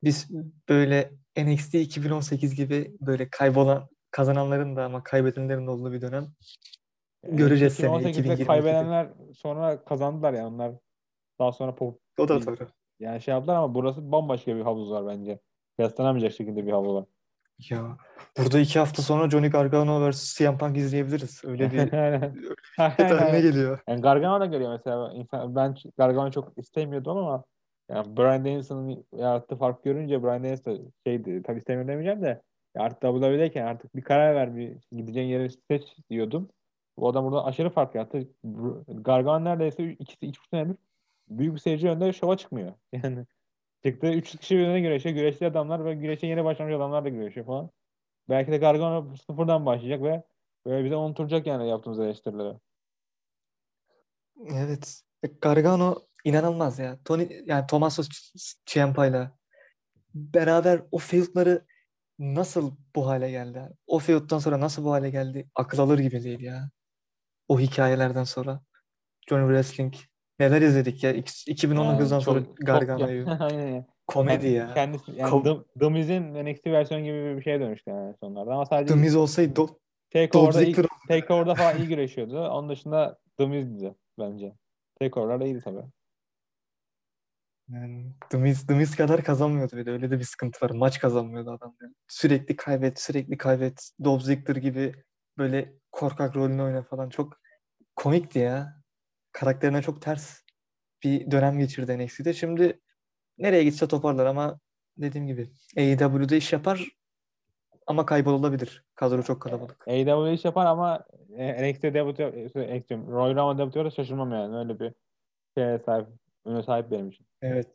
Biz böyle NXT 2018 gibi böyle kaybolan kazananların da ama kaybedenlerin de olduğu bir dönem göreceğiz seneye 2018'de 2022'de. kaybedenler sonra kazandılar yani onlar daha sonra pop, O da doğru. Yani şey yaptılar ama burası bambaşka bir havuz var bence. Kıyaslanamayacak şekilde bir havuz var. Ya burada iki hafta sonra Johnny Gargano vs CM Punk izleyebiliriz. Öyle bir haline geliyor. Yani Gargano da geliyor mesela. İnsan, ben Gargano'yu çok istemiyordum ama yani Brian Danielson'ın yarattığı fark görünce Brian Daniels da şeydi tabii istemiyorum demeyeceğim de artık WWE'deyken artık bir karar ver bir gideceğin yeri seç diyordum. Bu adam burada aşırı fark yarattı. Gargano neredeyse ikisi üç senedir büyük bir seyirci önünde şova çıkmıyor. Yani çıktı 3 kişi önüne güreşiyor. Güreşli adamlar ve güreşe yeni başlamış adamlar da güreşiyor falan. Belki de Gargano sıfırdan başlayacak ve böyle bize unutturacak yani yaptığımız eleştirileri. Evet. E, Gargano inanılmaz ya. Tony yani Tommaso Ciampa'yla beraber o feudları nasıl bu hale geldi? O feud'dan sonra nasıl bu hale geldi? Akıl alır gibi değil ya. O hikayelerden sonra. Johnny Wrestling. Neler izledik ya. İki- 2019'dan Yani sonra Aynen ya. Komedi Kendi- ya. Kendisi, yani Kom- The, The Miz'in NXT versiyonu gibi bir şeye dönüştü yani sonlarda. Ama sadece The Miz olsaydı do- Takeover'da, Ziggler Takeover'da falan iyi güreşiyordu. Onun dışında The Miz'di bence. Takeover'larda iyiydi tabii. Yani The Miz, The Miz kadar kazanmıyordu bir de öyle de bir sıkıntı var. Maç kazanmıyordu adam. Yani. Sürekli kaybet, sürekli kaybet. Dolph Ziggler gibi böyle korkak rolünü oyna falan. Çok komikti ya. Karakterine çok ters bir dönem geçirdi NXT'de. Şimdi nereye gitse toparlar ama dediğim gibi AEW'de iş yapar ama kaybolabilir. Kadro çok kalabalık. AEW iş yapar ama e, NXT debut yap- e, NXT diyorum, Royal Rumble debut yapar şaşırmam yani. Öyle bir şeye sahip, öne sahip benim için. Evet.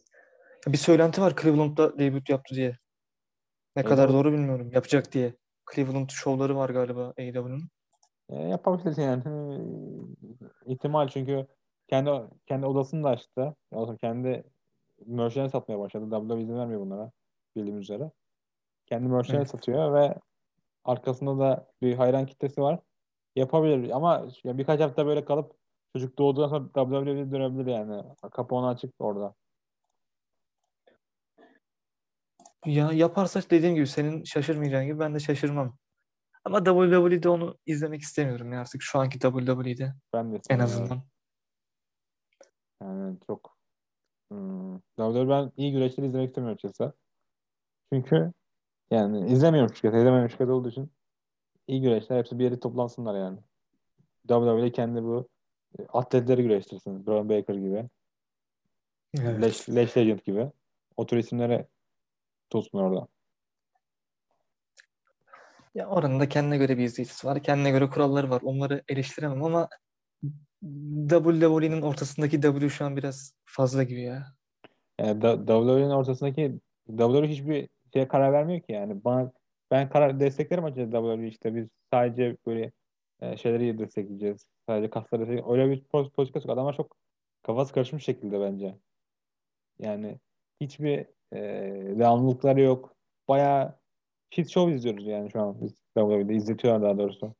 Bir söylenti var Cleveland'da debut yaptı diye. Ne kadar AEW doğru bilmiyorum. Yapacak diye. Cleveland şovları var galiba AEW'nun. E, yapabilir yani. E, ihtimal çünkü kendi kendi odasını da açtı. Yani kendi merchandise satmaya başladı. WWE izin vermiyor bunlara bildiğimiz üzere. Kendi merchandise Evet. satıyor ve arkasında da bir hayran kitlesi var. Yapabilir ama ya birkaç hafta böyle kalıp çocuk doğduğundan sonra WWE'ye dönebilir yani. Kapı ona açık orada. Ya yaparsa dediğim gibi senin şaşırmayacağın gibi ben de şaşırmam. Ama WWE'de onu izlemek istemiyorum ya artık şu anki WWE'de Ben de en azından. Yani çok hmm, WWE ben iyi güreşleri izlemek istemiyorum açıkçası. Çünkü yani izlemiyorum şirket. İzlemiyorum şirket olduğu için iyi güreşler hepsi bir yere toplansınlar yani. WWE kendi bu e, atletleri güreştirsin. Braun Baker gibi. Evet. Lash, Lash Legend gibi. O tür isimlere tutsun orada. Ya oranın da kendine göre bir izleyicisi var. Kendine göre kuralları var. Onları eleştiremem ama WWE'nin ortasındaki W şu an biraz fazla gibi ya. Yani WWE'nin ortasındaki WWE hiçbir şeye karar vermiyor ki yani. Bana ben karar desteklerim açıkçası WWE işte biz sadece böyle e, şeyleri destekleyeceğiz. Sadece kasları destekleyeceğiz. Öyle bir politikası yok. Adamlar çok kafası karışmış şekilde bence. Yani hiçbir e, devamlılıkları yok. Bayağı shit show izliyoruz yani şu an biz WWE'de izletiyorlar daha doğrusu.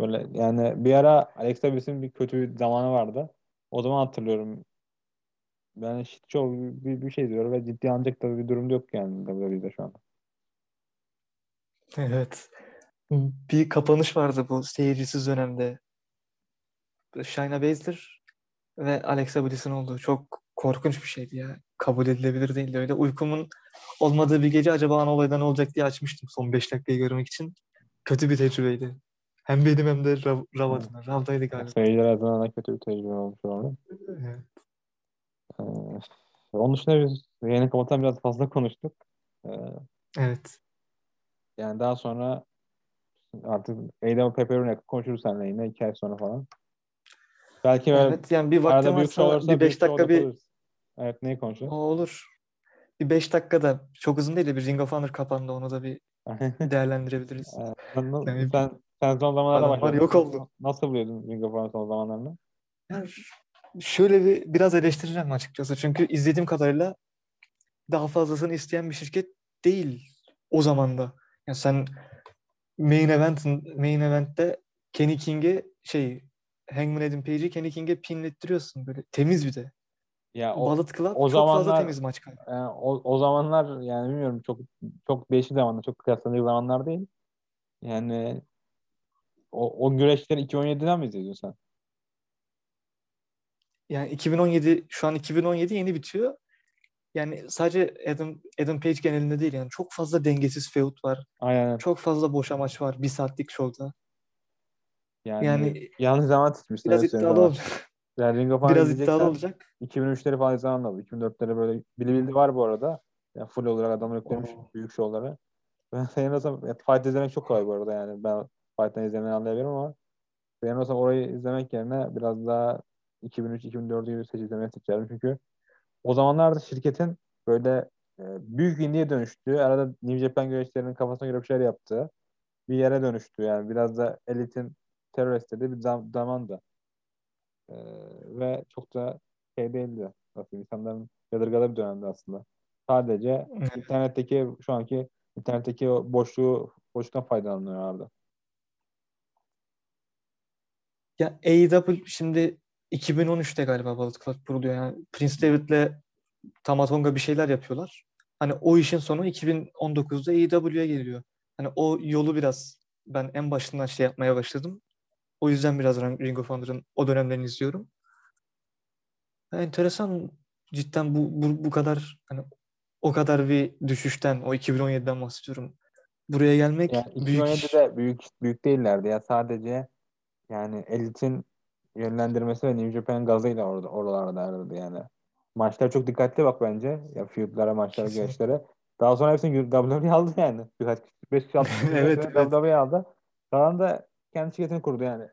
Böyle yani bir ara Alexa Bliss'in bir kötü bir zamanı vardı. O zaman hatırlıyorum. Ben shit show bir, bir şey diyorum ve ciddi alınacak da bir durum yok yani WWE'de şu anda. Evet. Bir kapanış vardı bu seyircisiz dönemde. Shayna Baszler ve Alexa Bliss'in olduğu çok korkunç bir şeydi ya. Kabul edilebilir değildi öyle. Uykumun olmadığı bir gece acaba ne olacak diye açmıştım son 5 dakikayı görmek için. Kötü bir tecrübeydi. Hem benim hem de Rav, Rav Evet. adına. Rav'daydı galiba. Seyirciler adına da kötü bir tecrübe olmuş oldu. Evet. Ee, onun dışında biz yeni kapatan biraz fazla konuştuk. Ee, Evet. yani daha sonra artık AEW Pepperoni konuşuruz seninle yine iki ay sonra falan. Belki Evet yani bir show varsa bir 5 büyük show dakika da bir. Evet neyi o konuşuyoruz? olur. Bir 5 dakikada çok uzun değil de bir Ring of Honor kapandı onu da bir değerlendirebiliriz. Ee, sen, Yani sen, sen son zamanlarda başladın. yok oldu. Nasıl buluyordun Ring of Honor son zamanlarını? Yani şöyle bir biraz eleştireceğim açıkçası. Çünkü izlediğim kadarıyla daha fazlasını isteyen bir şirket değil o zaman da. Yani sen main event'in main event'te Kenny King'e şey Hangman Adam Page'i Kenny King'e pinlettiriyorsun böyle temiz bir de. Ya o, Bullet Club o çok fazla zamanlar- temiz maç kaydı. yani o, o zamanlar yani bilmiyorum çok çok değişik zamanlar, çok kıyaslanacak zamanlar değil. Yani o, o güreşleri 2017'den mi izliyorsun sen? Yani 2017 şu an 2017 yeni bitiyor. Yani sadece Adam Adam Page genelinde değil yani çok fazla dengesiz feud var. Aynen. Çok fazla boşa maç var bir saatlik şovda. Yani, Yani yanlış zaman seçmişsin. Biraz iddialı olacak. Yani Ring of Honor Biraz iddialı olacak. 2003'leri falan izlemem lazım. 2004'leri böyle bili bildi var bu arada. Yani full olarak adamlar yüklemiş Oo. büyük şovları. Ben ya, fight izlemek çok kolay bu arada yani. Ben fight'tan izlemeyi anlayabilirim ama olsam orayı izlemek yerine biraz daha 2003-2004 gibi seç izlemeyi seçerim. Çünkü o zamanlarda şirketin böyle e, büyük indiye dönüştüğü, arada New Japan güreşlerinin kafasına göre bir şeyler yaptığı bir yere dönüştü. Yani biraz da elitin terörist dediği bir zam- zamandı. E, ve çok da şey değildi. Nasıl insanların yadırgadığı bir dönemdi aslında. Sadece internetteki şu anki internetteki o boşluğu boşluktan faydalanıyorlardı. Ya AEW şimdi 2013'te galiba Bullet Club kuruluyor. Yani Prince David'le Tamatonga bir şeyler yapıyorlar. Hani o işin sonu 2019'da AEW'ye geliyor. Hani o yolu biraz ben en başından şey yapmaya başladım. O yüzden biraz Ring of Honor'ın o dönemlerini izliyorum. Ya enteresan cidden bu, bu, bu kadar hani o kadar bir düşüşten o 2017'den bahsediyorum. Buraya gelmek Yani büyük iş. 2017'de büyük büyük değillerdi ya sadece yani elitin yönlendirmesi ve New Japan gazıyla orada oralardaydı yani. Maçlar çok dikkatli bak bence. Ya feudlara, maçlara, güreşlere. Daha sonra hepsini WWE aldı yani. Birkaç 5 kişi 6 kişi Evet, evet, evet. WWE aldı. Kalan da kendi şirketini kurdu yani.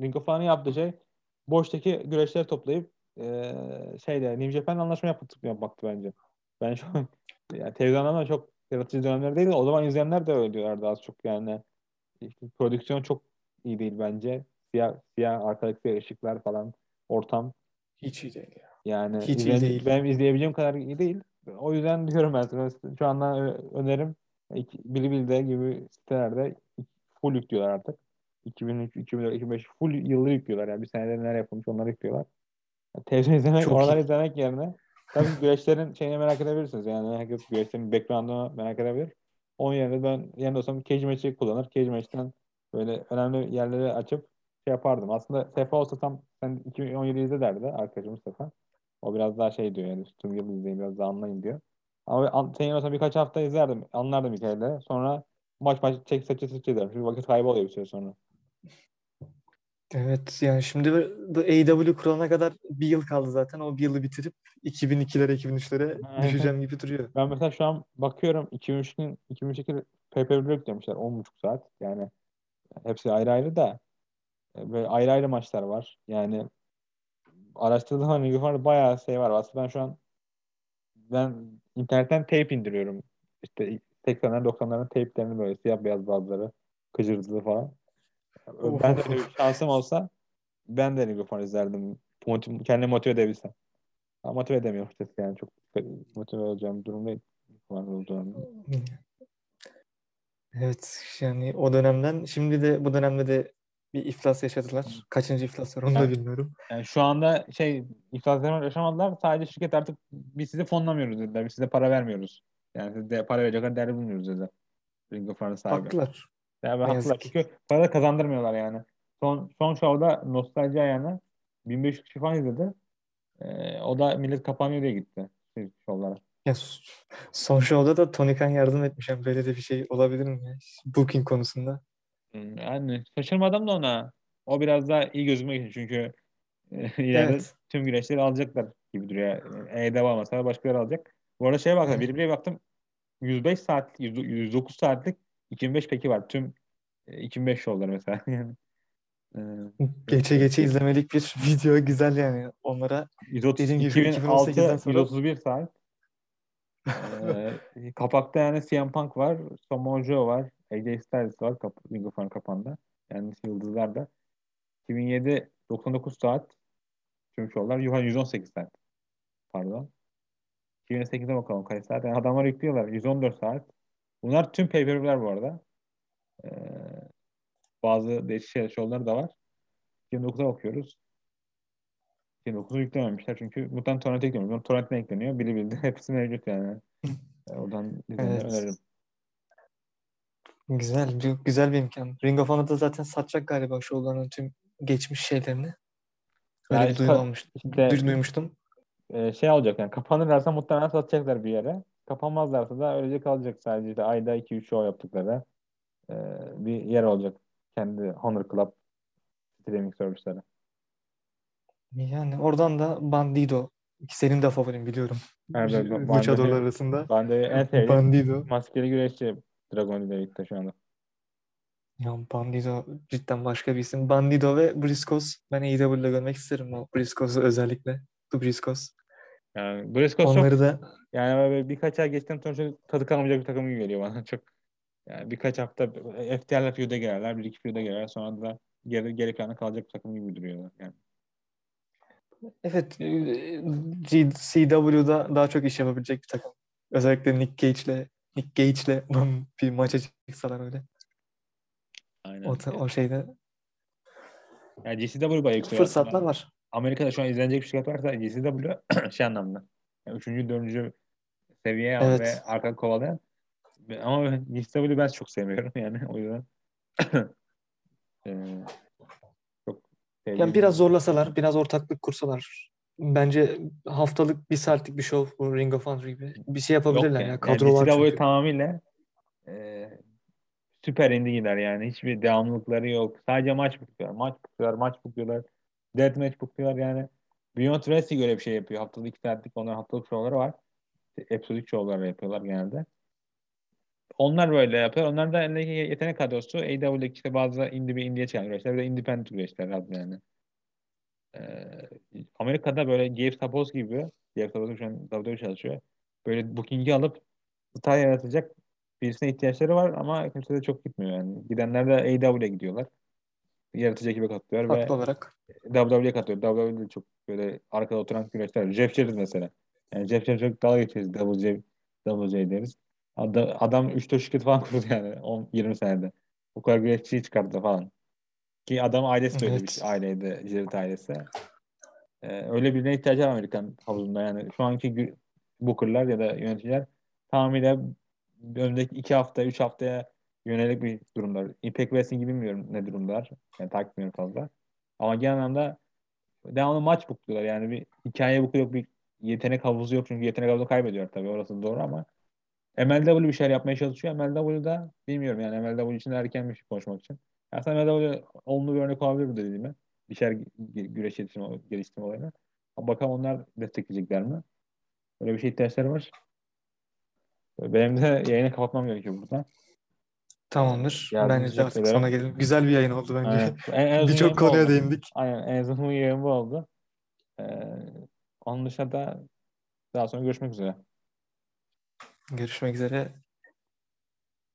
Ring of Honor'ın yaptığı şey boştaki güreşleri toplayıp eee şeyde New Japan'la anlaşma yapıp yapmaktı bence. Ben şu an yani televizyonda çok yaratıcı dönemler değil de o zaman izleyenler de öyle diyorlardı az çok yani. İşte prodüksiyon çok iyi değil bence. Siyah, siyah arkadaki siyah ışıklar falan ortam Hiç iyi değil ya. yani Hiç iyi izleyen- değil. benim izleyebileceğim kadar iyi değil. O yüzden diyorum ben şu andan ö- önerim Bilibili'de gibi sitelerde full yüklüyorlar artık. 2003, 2004, 2005 full yılları yüklüyorlar yani bir senede neler yapılmış onları yüklüyorlar. Yani televizyon izlemek, Çok oraları iyi. izlemek yerine Tabii güreşlerin şeyini merak edebilirsiniz. Yani herkes güreşlerin background'unu merak edebilir. Onun yerine ben yerinde olsam cage match'i kullanır. Cage match'ten böyle önemli yerleri açıp şey yapardım. Aslında Sefa olsa tam sen 2017 izle derdi arkadaşımız Sefa. O biraz daha şey diyor yani tüm yıl izleyin biraz daha anlayın diyor. Ama senin olsa birkaç hafta izlerdim. Anlardım hikayeleri. Sonra maç maç çek saçı saçı ederim. Çünkü vakit kaybı oluyor bir süre sonra. Evet yani şimdi AEW kurulana kadar bir yıl kaldı zaten. O bir yılı bitirip 2002'lere 2003'lere düşeceğim gibi duruyor. Ben mesela şu an bakıyorum 2003'ün 2002 pay-per-view yüklemişler 10.5 saat. Yani hepsi ayrı ayrı da böyle ayrı ayrı maçlar var. Yani araştırdığım hani var bayağı şey var. Aslında ben şu an ben internetten tape indiriyorum. İşte 80'ler 90'ların tape'lerini böyle siyah beyaz bazıları kıcırtılı falan. Ben de öyle bir şansım olsa ben de Honor izlerdim. Motiv, kendimi motive edebilsem. Ama motive edemiyorum işte yani çok motive olacağım durum değil. Evet yani o dönemden şimdi de bu dönemde de bir iflas yaşadılar. Kaçıncı iflas var onu da bilmiyorum. Yani şu anda şey iflaslar yaşamadılar. Sadece şirket artık biz size fonlamıyoruz dediler. Biz size para vermiyoruz. Yani size para verecek kadar değerli bulmuyoruz dediler. Ring of Honor sahibi. Haklılar. Yani haklılar. Çünkü para kazandırmıyorlar yani. Son, son şovda nostalji ayağına 1500 kişi falan izledi. Ee, o da millet kapanıyor diye gitti şovlara. Ya, son şovda da Tony Khan yardım etmiş. Yani böyle de bir şey olabilir mi? Ya? Booking konusunda. Hmm, yani şaşırmadım da ona. O biraz daha iyi gözüme geçti çünkü e, ileride evet. tüm güreşleri alacaklar gibi duruyor. E devam mesela başkaları alacak. Bu arada şeye baktım. Birbirine baktım. 105 saat, 109 saatlik 2005 peki var. Tüm 2005 şovları mesela. Geçe geçe izlemelik bir video güzel yani. Onlara 130, dediğim gibi 2006, sonra... 131 saat. ee, kapakta yani CM Punk var, Samoa Joe var, AJ Styles var kap Ring kapağında. Yani yıldızlar da. 2007 99 saat tüm şovlar. Yuhan 118 saat. Pardon. 2008'e bakalım kaç saat. Yani adamlar yüklüyorlar. 114 saat. Bunlar tüm pay bu arada. Ee, bazı değişik şey, şovlar da var. 29'a bakıyoruz. 29'u yüklememişler çünkü muhtemelen torrent eklemiyor. Torrent'ine ekleniyor. Bili bildi. Hepsi mevcut yani. yani oradan evet. öneririm. Güzel. Güzel bir imkan. Ring of Honor'da zaten satacak galiba şovların tüm geçmiş şeylerini. Öyle yani bir duyum almıştım. Işte, duymuştum. E, şey olacak yani kapanırlarsa muhtemelen satacaklar bir yere. Kapanmazlarsa da öylece kalacak sadece işte ayda 2-3 show yaptıkları e, bir yer olacak. Kendi Honor Club streaming servisleri. Yani oradan da Bandido. Senin de favorin biliyorum. Evet, Luchadorlar arasında. De en sevdiğim Bandido. maskeli güreşçi Dragon League'de şu anda. Ya Bandido cidden başka bir isim. Bandido ve Briscoes. Ben AEW'de görmek isterim o Briscoes'u özellikle. The Briscoes. Yani Briscoes Onları çok, da yani birkaç ay geçten sonra tadı kalmayacak bir takım gibi geliyor bana. Çok yani birkaç hafta FTR'ler feud'a girerler, bir iki feud'a girerler. Sonra da geri, geri plana kalacak bir takım gibi duruyorlar. Yani. Evet, CW'da daha çok iş yapabilecek bir takım. Özellikle Nick Gage'le Nick Gage'le bir maça çıksalar öyle. Aynen. O, o şeyde. Yani GCW bayağı yüksek. Fırsatlar var. Amerika'da şu an izlenecek bir şey varsa GCW şey anlamda. Yani üçüncü, dördüncü seviye evet. ve arka kovalayan. Ama GCW ben çok sevmiyorum yani o yüzden. ee, çok yani biraz zorlasalar, biraz ortaklık kursalar bence haftalık bir saatlik bir show bu Ring of Honor gibi bir şey yapabilirler Yok ya. Kadro yani, var çünkü. tamamıyla e, süper indie gider yani. Hiçbir devamlılıkları yok. Sadece maç bukluyorlar. Maç bukluyorlar. Maç bukluyorlar. Deathmatch bukluyorlar yani. Beyond Wrestling öyle bir şey yapıyor. Haftalık iki saatlik onlar haftalık şovları var. Episodik şovlar yapıyorlar genelde. Onlar böyle yapıyor. Onlar da elindeki yetenek kadrosu AEW'deki işte bazı indie bir indie çıkan güreşler. Bir de independent güreşler adı yani. Ee, Amerika'da böyle Gabe Sapos gibi Gabe Sapos şu an WWE çalışıyor. Böyle booking'i alıp star yaratacak birisine ihtiyaçları var ama kimse de çok gitmiyor yani. Gidenler de AEW'ye gidiyorlar. Yaratıcı ekibe katılıyor Haklı ve olarak. WWE'ye katılıyor. WWE'de çok böyle arkada oturan güreşler. Jeff Jarrett mesela. Yani Jeff Jarrett çok dalga geçeriz. WJ, WJ deriz. Adam 3-4 şirket falan kurdu yani 10-20 senede. O kadar güreşçiyi çıkardı falan. Ki adam ailesi böyle evet. bir şey. Aileydi. Jarrett ailesi. e, öyle birine ihtiyacı var Amerikan havuzunda. Yani şu anki Booker'lar ya da yöneticiler tamamıyla önümüzdeki iki hafta, üç haftaya yönelik bir durumlar. Impact Wrestling gibi bilmiyorum ne durumdalar. Yani takip fazla. Ama genel anlamda devamlı maç bukluyorlar. Yani bir hikaye buklu yok, bir yetenek havuzu yok. Çünkü yetenek havuzu kaybediyor tabii. Orası doğru ama MLW bir şeyler yapmaya çalışıyor. MLW'da bilmiyorum yani MLW için erken bir şey konuşmak için. Aslında MLW olumlu bir örnek olabilir bu dediğime. Bir şeyler gü- güreş geliştirme, geliştirme olayına. Bakalım onlar destekleyecekler mi? Böyle bir şey ihtiyaçları var. Benim de yayını kapatmam gerekiyor buradan. Tamamdır. Bence de artık ederim. gelelim. Güzel bir yayın oldu bence. Uzun Birçok konuya oldu. değindik. Aynen. En uzun yayın bu oldu. Ee, onun dışında daha sonra görüşmek üzere. Görüşmek üzere.